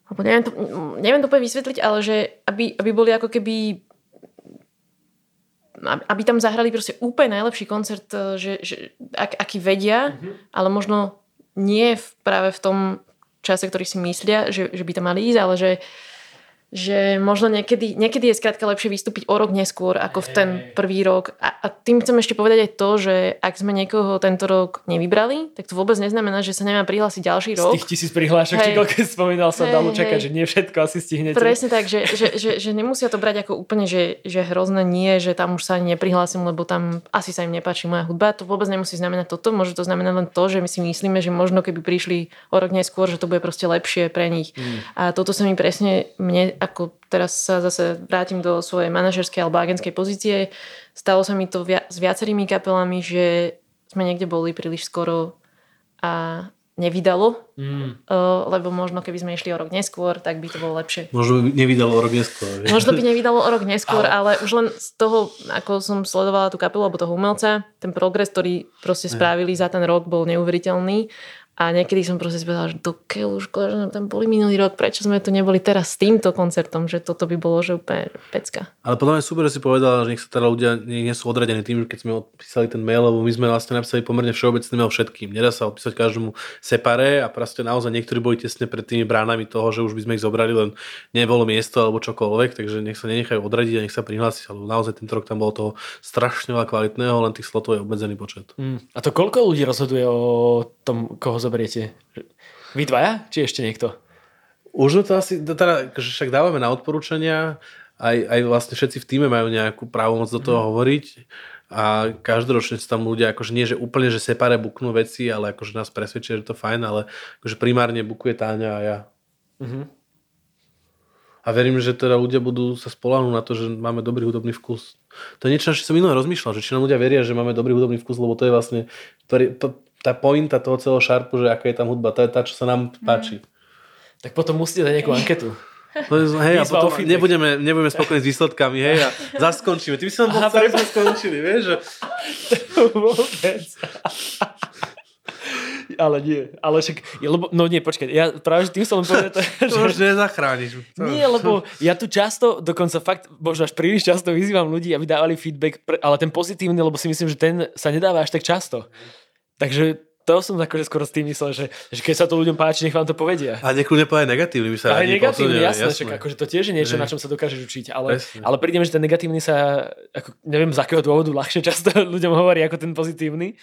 alebo neviem to, neviem to vysvetliť, ale že aby, aby boli ako keby aby tam zahrali proste úplne najlepší koncert, e, že, že ak, aký vedia, mm-hmm. ale možno nie v, práve v tom čase, ktorý si myslia, že, že by tam mali ísť, ale že uh, že možno niekedy, niekedy je skrátka lepšie vystúpiť o rok neskôr ako v ten prvý rok. A, a tým chcem ešte povedať aj to, že ak sme niekoho tento rok nevybrali, tak to vôbec neznamená, že sa nemá prihlásiť ďalší rok. Z tých tisíc prihlášok, hey. či koľko spomínal sa, hey, dalo čakať, hey. že nie všetko asi stihnete. Presne tak, že, že, že, že nemusia to brať ako úplne, že, že hrozné nie, že tam už sa ani neprihlásim, lebo tam asi sa im nepáči moja hudba. To vôbec nemusí znamenať toto, môže to znamenať len to, že my si myslíme, že možno keby prišli o rok neskôr, že to bude proste lepšie pre nich. Mm. A toto sa mi presne mne ako teraz sa zase vrátim do svojej manažerskej alebo agentskej pozície. Stalo sa mi to via- s viacerými kapelami, že sme niekde boli príliš skoro a nevydalo, mm. uh, lebo možno keby sme išli o rok neskôr, tak by to bolo lepšie. Možno by nevydalo o rok neskôr. Vieš? Možno by nevydalo o rok neskôr, ale... ale už len z toho, ako som sledovala tú kapelu alebo toho umelca, ten progres, ktorý proste spravili za ten rok, bol neuveriteľný A niekedy som proste si povedala, že do keľu, škoda, že tam boli minulý rok, prečo sme tu neboli teraz s týmto koncertom, že toto by bolo že úplne pecka. Ale podľa mňa super, že si povedala, že nech sa teda ľudia nie, nie sú odradení tým, že keď sme odpísali ten mail, lebo my sme vlastne napísali pomerne všeobecný mail všetkým. Nedá sa odpísať každému separé a proste naozaj niektorí boli tesne pred tými bránami toho, že už by sme ich zobrali, len nebolo miesto alebo čokoľvek, takže nech sa nenechajú odradiť a nech sa prihlásiť, ale naozaj tento rok tam bolo toho strašne veľa kvalitného, len tých slotov je obmedzený počet. Mm. A to koľko ľudí rozhoduje o tom, koho zoberiete? Vy dvaja? Či ešte niekto? Už to asi, teda, že však dávame na odporúčania, aj, aj vlastne všetci v týme majú nejakú právomoc do toho mm. hovoriť a každoročne sú tam ľudia, akože nie, že úplne, že separé buknú veci, ale akože nás presvedčia, že to fajn, ale akože primárne bukuje Táňa a ja. Mm-hmm. A verím, že teda ľudia budú sa spolahnúť na to, že máme dobrý hudobný vkus. To je niečo, čo som minulé rozmýšľal, že či nám ľudia veria, že máme dobrý hudobný vkus, lebo to je vlastne tá pointa toho celého šarpu, že aká je tam hudba, to je tá, čo sa nám páči. Mm. Tak potom musíte dať nejakú anketu. No, hej, a potom nebudeme, nebudeme spokojní s výsledkami, hej, a zase skončíme. Ty by si nám bol celý sme skončili, vieš, že... Vôbec. ale nie, ale však, lebo, no nie, počkaj, ja práve tým som len povedal, (laughs) že... To už nezachrániš. To... Nie, lebo ja tu často, dokonca fakt, možno až príliš často vyzývam ľudí, aby dávali feedback, ale ten pozitívny, lebo si myslím, že ten sa nedáva až tak často. Takže to som akože skoro s tým myslel, že, že keď sa to ľuďom páči, nech vám to povedia. A nech ľudia povedia negatívny, by sa Aj negatívny, jasné, jasné. Však, akože to tiež je niečo, ne. na čom sa dokážeš učiť, ale, ale prídem, že ten negatívny sa, ako, neviem z akého dôvodu, ľahšie často (laughs) ľuďom hovorí ako ten pozitívny.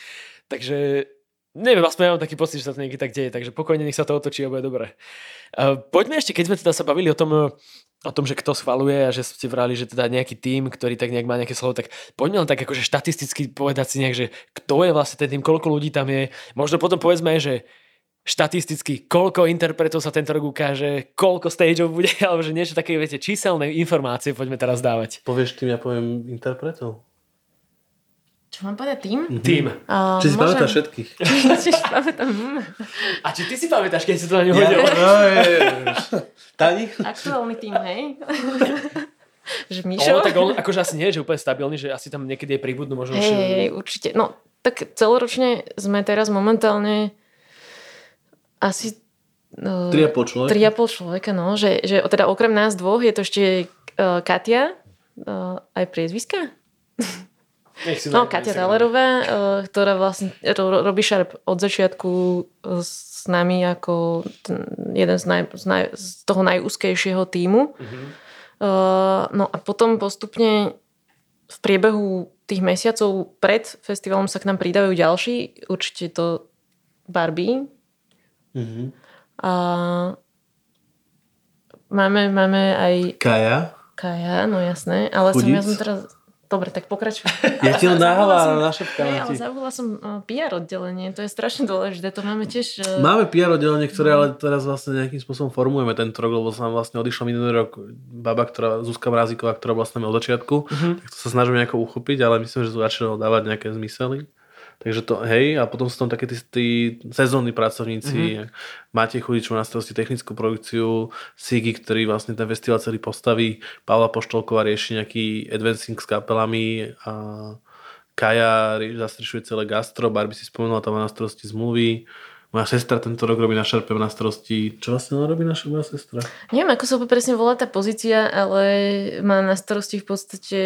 Takže neviem, aspoň ja mám taký pocit, že sa to niekedy tak deje, takže pokojne nech sa to otočí a bude dobre. Poďme ešte, keď sme teda sa bavili o tom, o tom, že kto schvaluje a že ste vrali, že teda nejaký tým, ktorý tak nejak má nejaké slovo, tak poďme len tak akože štatisticky povedať si nejak, že kto je vlastne ten tým, koľko ľudí tam je. Možno potom povedzme aj, že štatisticky, koľko interpretov sa tento rok ukáže, koľko stageov bude, (laughs) alebo že niečo také, viete, číselné informácie poďme teraz dávať. Povieš tým, ja poviem interpretov. Čo mám povedať, tým? Mm-hmm. Tým. Uh, či si môžem... pamätáš všetkých? (laughs) či si pamätám. A či ty si pamätáš, keď si to na ňu hodil? Ja, no. Tani? Aktuálny tým, hej? (laughs) že Mišo? On, tak on akože asi nie je že úplne stabilný, že asi tam niekedy je príbudnú možno. Hej, hej, určite. No, tak celoročne sme teraz momentálne asi uh, 3,5 človeka. 3,5 človeka, no. Že, že teda okrem nás dvoch je to ešte uh, Katia, uh, aj priezviska. (laughs) No, Katia Dalerová, eh, ktorá vlastne robí šarp od začiatku eh, s nami ako ten, jeden z, naj, z, naj, z toho najúzkejšieho týmu. Mm-hmm. No a potom postupne v priebehu tých mesiacov pred festivalom sa k nám pridávajú ďalší. Určite to Barbie. Mm-hmm. A máme, máme aj... Kaja. Kaja, no jasné. Ale som, ja som teraz Dobre, tak pokračuj. Ja ti ho nahávam, našepkám ti. ale zabudla som uh, PR oddelenie, to je strašne dôležité, to máme tiež... Uh... Máme PR oddelenie, ktoré no. ale teraz vlastne nejakým spôsobom formujeme tento rok, lebo sa nám vlastne odišla minulý rok baba, ktorá, Zuzka Mrázíková, ktorá vlastne od začiatku, uh-huh. tak to sa snažíme nejako uchopiť, ale myslím, že to začalo dávať nejaké zmysely. Takže to, hej, a potom sú tam také tí, tí sezónni pracovníci, mm-hmm. Máte Chudič na starosti technickú produkciu, Sigi, ktorý vlastne ten festival celý postaví, Pavla Poštolková rieši nejaký advancing s kapelami a Kaja zastrešuje celé gastro, Barbie si spomenula, tam má na starosti zmluvy, moja sestra tento rok robí na šarpe na starosti. Čo vlastne ona robí naša moja sestra? Neviem, ako sa presne volá tá pozícia, ale má na starosti v podstate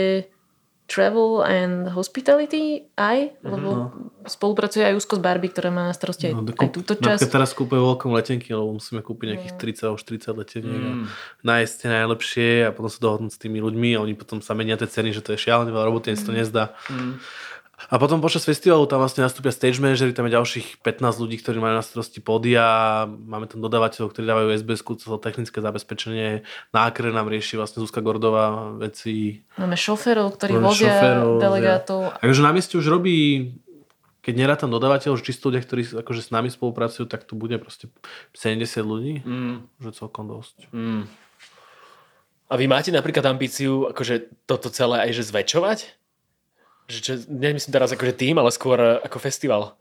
travel and hospitality aj, mm-hmm. lebo no. spolupracuje aj úzko s Barbie, ktorá má na starosti no, aj, aj túto časť. teraz kúpuje veľkom letenky, lebo musíme kúpiť nejakých no. 30 až 40 leteniek mm. a nájsť tie najlepšie a potom sa dohodnúť s tými ľuďmi a oni potom sa menia tie ceny, že to je šialené veľa roboty, mm. to nezdá. Mm. A potom počas festivalu tam vlastne nastúpia stage managery, tam je ďalších 15 ľudí, ktorí majú na starosti podia, máme tam dodávateľov, ktorí dávajú SBS, celé technické zabezpečenie, nákre nám rieši vlastne Zuzka Gordová veci. Máme šoferov, ktorí vozia šoferov, delegátov. Ja. Takže na mieste už robí keď nerátam dodávateľ, že čisto ľudia, ktorí akože s nami spolupracujú, tak tu bude proste 70 ľudí. Mm. Že celkom dosť. Mm. A vy máte napríklad ambíciu akože toto celé aj že zväčšovať? Že čo, nemyslím teraz akože tým, ale skôr eh, ako festival.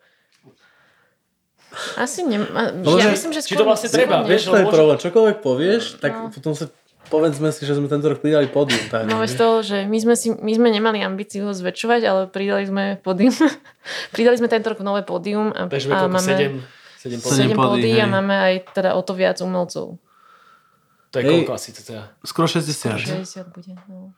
Asi nem... No, ja myslím, že skôr... Či to vlastne treba, vieš? To je problém. Čokoľvek povieš, tak no. potom sa povedzme si, že sme tento rok pridali pódium. Tak, no veď to, že my sme, si, my sme nemali ambíciu ho zväčšovať, ale pridali sme pódium. (laughs) pridali sme tento rok nové pódium. A, Takže a máme... 7, 7 Sedem 7 pódií, pódií a máme aj teda o to viac umelcov. To je Hej. koľko asi to teda? Skoro 60. 60 bude. No.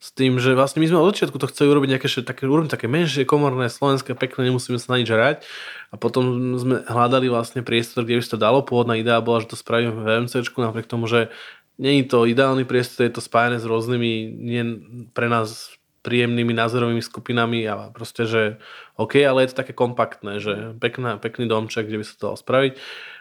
S tým, že vlastne my sme od začiatku to chceli urobiť nejaké, také, urobiť také menšie, komorné, slovenské, pekné, nemusíme sa na nič hrať. A potom sme hľadali vlastne priestor, kde by sa to dalo. Pôvodná idea bola, že to spravíme v VMCčku, napriek tomu, že nie je to ideálny priestor, je to spájane s rôznymi nie pre nás príjemnými názorovými skupinami a proste, že OK, ale je to také kompaktné, že pekná, pekný domček, kde by sa to dalo spraviť.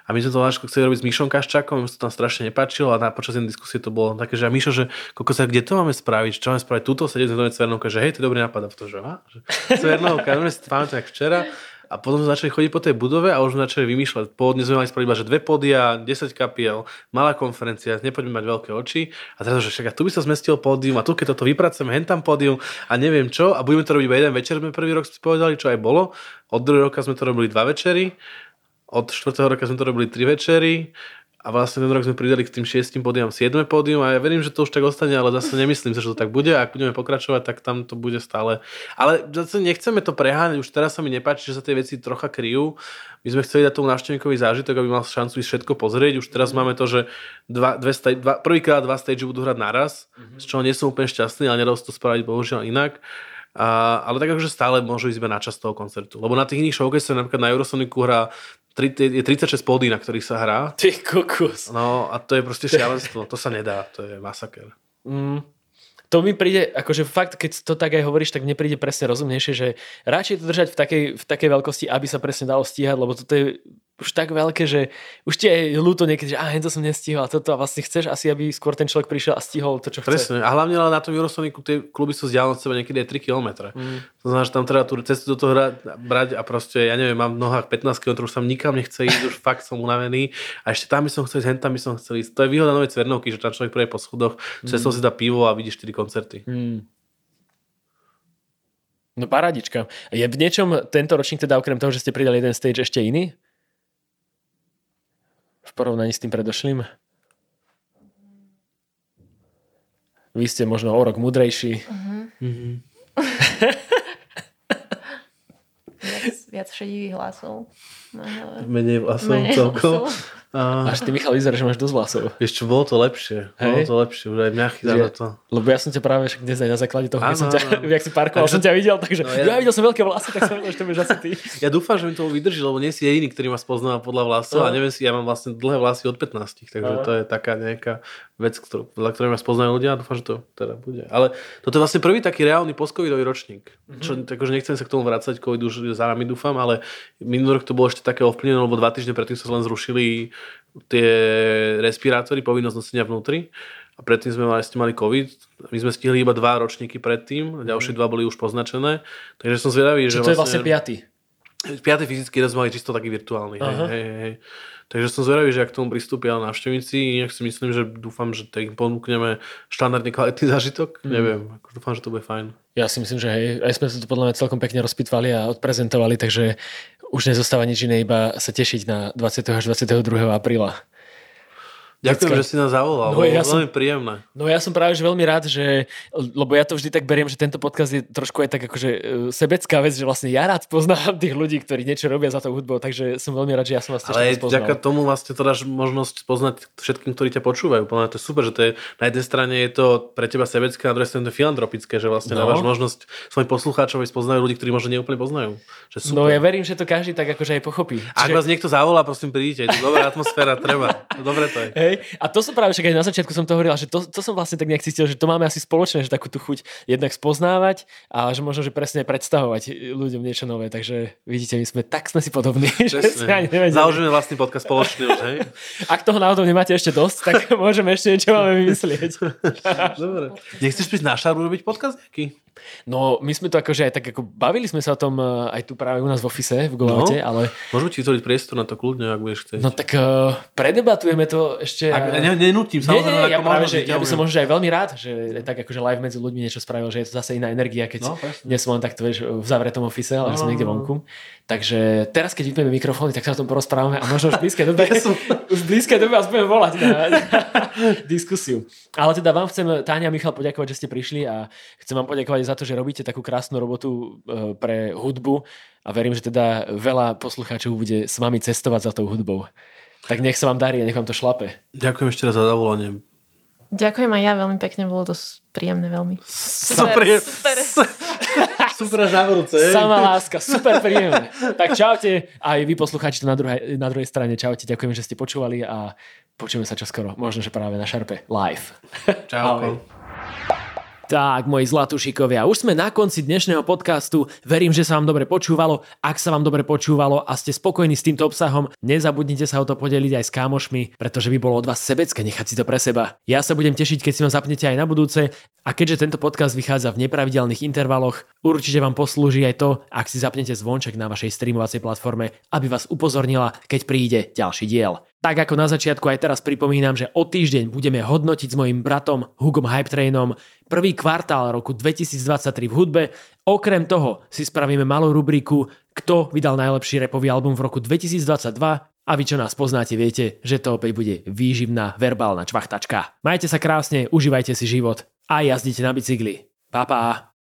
A my sme to vážko chceli robiť s Mišom Kaščákom, mi sa to tam strašne nepáčilo a na počas jednej diskusie to bolo také, že a Mišo, že koľko sa, kde to máme spraviť, čo máme spraviť, túto sedieť sme Cvernovka, že hej, to je dobrý nápad a to, že, a, že Cvernovka, my si to jak včera a potom sme začali chodiť po tej budove a už sme začali vymýšľať. Pôvodne sme mali spraviť iba, že dve podia, 10 kapiel, malá konferencia, nepoďme mať veľké oči. A teraz, že však a tu by sa zmestil pódium a tu keď toto vypracujeme, hen tam pódium a neviem čo a budeme to robiť iba jeden večer, sme prvý rok si povedali, čo aj bolo. Od druhého roka sme to robili dva večery, od štvrtého roka sme to robili tri večery a vlastne ten rok sme pridali k tým šiestim pódium siedme pódium a ja verím, že to už tak ostane, ale zase nemyslím si, že to tak bude a ak budeme pokračovať, tak tam to bude stále. Ale zase nechceme to preháňať, už teraz sa mi nepáči, že sa tie veci trocha kryjú. My sme chceli dať tomu návštevníkovi zážitok, aby mal šancu ísť všetko pozrieť. Už teraz máme to, že dva, dve stage, dva, prvýkrát dva stage budú hrať naraz, mm-hmm. z čoho nie som úplne šťastný, ale nedal sa to spraviť bohužiaľ inak. A, ale tak akože stále môžu ísť iba na čas toho koncertu. Lebo na tých iných showcase napríklad na Eurosonicu hrá je 36 pódy, na ktorých sa hrá. Ty kokos. No a to je proste šialenstvo. To sa nedá. To je masaker. Mm. To mi príde, akože fakt, keď to tak aj hovoríš, tak mne príde presne rozumnejšie, že radšej to držať v takej, v takej veľkosti, aby sa presne dalo stíhať, lebo toto je už tak veľké, že už ti je ľúto niekedy, že ah, to som nestihol a toto a vlastne chceš asi, aby skôr ten človek prišiel a stihol to, čo chce. Presne. A hlavne ale na tom Eurosonicu tie kluby sú vzdialené od seba niekedy aj 3 km. Mm. To znamená, že tam treba tú cestu do toho hrať, brať a proste, ja neviem, mám v nohách 15 km, už tam nikam nechce ísť, už fakt som unavený. A ešte tam by som chcel ísť, hen tam by som chcel ísť. To je výhoda novej Cvernovky, že tam človek prejde po schodoch, cestou si dá pivo a vidí 4 koncerty. Hmm. No paradička. Je v niečom tento ročník teda okrem toho, že ste pridali jeden stage ešte iný? Porovnaní s tým predošlým? Vy ste možno o rok mudrejší. Viac, viac šedivých hlasov. Menej vlasov Menej celkovo. hlasov. A... Až ty, Michal, vyzeráš, že máš dosť vlasov. Vieš čo, bolo to lepšie. Bolo Hej. to lepšie, už aj mňa chytá to. Lebo ja som ťa práve však dnes aj na základe toho, Áno, som ťa, áno. (laughs) jak si parkoval, Takže- som ťa videl, takže No no, ja- ja... videl som veľké vlasy, tak som vedel, že to budeš asi ty. (laughs) Ja dúfam, že mi to vydrží, lebo nie si jediný, ktorý ma spoznáva podľa vlasov a No. neviem si, ja mám vlastne dlhé vlasy od 15, takže Aha. to je taká nejaká vec, ktorú, podľa ktorej ma spoznajú ľudia a dúfam, že to teda bude. Ale toto je vlastne prvý taký reálny postcovidový ročník. Mhm. Čo, takže nechcem sa k tomu vrácať, covid už za nami dúfam, ale minulý rok to bolo ešte také ovplyvnené, lebo dva týždne predtým sa len zrušili tie respirátory, povinnosť nosenia vnútri. A predtým sme mali, ste mali COVID. My sme stihli iba dva ročníky predtým, ďalšie dva boli už poznačené. Takže som zvedavý, že Čiže to je vlastne piatý. Piatý fyzický raz mali čisto taký virtuálny. Hej, hej, hej. Takže som zvedavý, že ak k tomu pristúpia návštevníci, inak si myslím, že dúfam, že im ponúkneme štandardne kvalitný (laughs) zážitok. Mm. Neviem, ako dúfam, že to bude fajn. Ja si myslím, že hej, aj sme to tu podľa mňa celkom pekne rozpitvali a odprezentovali, takže už nezostáva nič iné, iba sa tešiť na 20. až 22. apríla. Ďakujem, že si nás zavolal. No, No, ja som- veľmi príjemné. No ja som práve že veľmi rád, že, lebo ja to vždy tak beriem, že tento podcast je trošku aj tak akože e, sebecká vec, že vlastne ja rád poznávam tých ľudí, ktorí niečo robia za tou hudbou, takže som veľmi rád, že ja som vás tiež Ale spoznal. vďaka tomu vlastne to dáš možnosť poznať všetkým, ktorí ťa počúvajú. Podľa to je super, že to je, na jednej strane je to pre teba sebecké, na druhej strane to je filantropické, že vlastne No. dávaš možnosť svojim poslucháčom, spoznajú ľudí, ktorí možno neúplne poznajú. Že super. No ja verím, že to každý tak akože aj pochopí. Ak vás niekto zavolá, prosím, to dobrá atmosféra, treba. (laughs) Dobre to je. Hej, a to som práve však aj na začiatku som to hovoril, že to, to som vlastne tak nejak cítil, že to máme asi spoločné, že takú tú chuť jednak spoznávať a že možno, že presne predstavovať ľuďom niečo nové, takže vidíte, my sme tak sme si podobní. (laughs) Založíme vlastný podcast spoločný už, hej? (laughs) Ak toho náhodou nemáte ešte dosť, tak (laughs) môžeme ešte niečo máme vymyslieť. Dobre. Nechceš prísť na šaru robiť podcast nejaký? No, my sme to akože aj tak ako bavili sme sa o tom eh, aj tu práve u nás v ofise v Golaute, No. ale Môžeme ti vytvoriť priestor na to kľudne, ak budeš chcieť. no tak uh, predebatujeme to ešte ešte... A ne, nenútim, Nie, samozrejme, nie, ja ako práve, že ja by som možno aj veľmi rád, že tak akože live medzi ľuďmi niečo spravil, že je to zase iná energia, keď No, dnes som len takto, vieš, v zavretom office, ale No, som niekde no, no. vonku. Takže teraz, keď vypneme mikrofóny, tak sa o tom porozprávame a možno už v blízkej dobe, (laughs) (laughs) už v blízkej dobe vás budeme volať na, na (laughs) diskusiu. Ale teda vám chcem, Táňa a Michal, poďakovať, že ste prišli a chcem vám poďakovať za to, že robíte takú krásnu robotu e, pre hudbu a verím, že teda veľa poslucháčov bude s vami cestovať za tou hudbou. Tak nech sa vám darí a nech vám to šlape. Ďakujem ešte raz za zavolanie. Ďakujem aj ja veľmi pekne, bolo to príjemné veľmi. Super, super. (laughs) super až na vrúce. hej. Sama láska, super príjemné. Tak čaute, aj vy poslucháči to na druhej, na druhej strane. Čaute, ďakujem, že ste počúvali a počujeme sa čoskoro. Možno, že práve na Šarpe live. Čau. Tak, moji zlatušikovia, už sme na konci dnešného podcastu. Verím, že sa vám dobre počúvalo. Ak sa vám dobre počúvalo a ste spokojní s týmto obsahom, nezabudnite sa o to podeliť aj s kámošmi, pretože by bolo od vás sebecké nechať si to pre seba. Ja sa budem tešiť, keď si ma zapnete aj na budúce a keďže tento podcast vychádza v nepravidelných intervaloch, určite vám poslúži aj to, ak si zapnete zvonček na vašej streamovacej platforme, aby vás upozornila, keď príde ďalší diel. Tak ako na začiatku aj teraz pripomínam, že o týždeň budeme hodnotiť s mojim bratom Hugom Hype Trainom prvý kvartál roku 2023 v hudbe. Okrem toho si spravíme malú rubriku Kto vydal najlepší repový album v roku 2022 a vy čo nás poznáte, viete, že to opäť bude výživná verbálna čvachtačka. Majte sa krásne, užívajte si život a jazdite na bicykli. Pa, pa.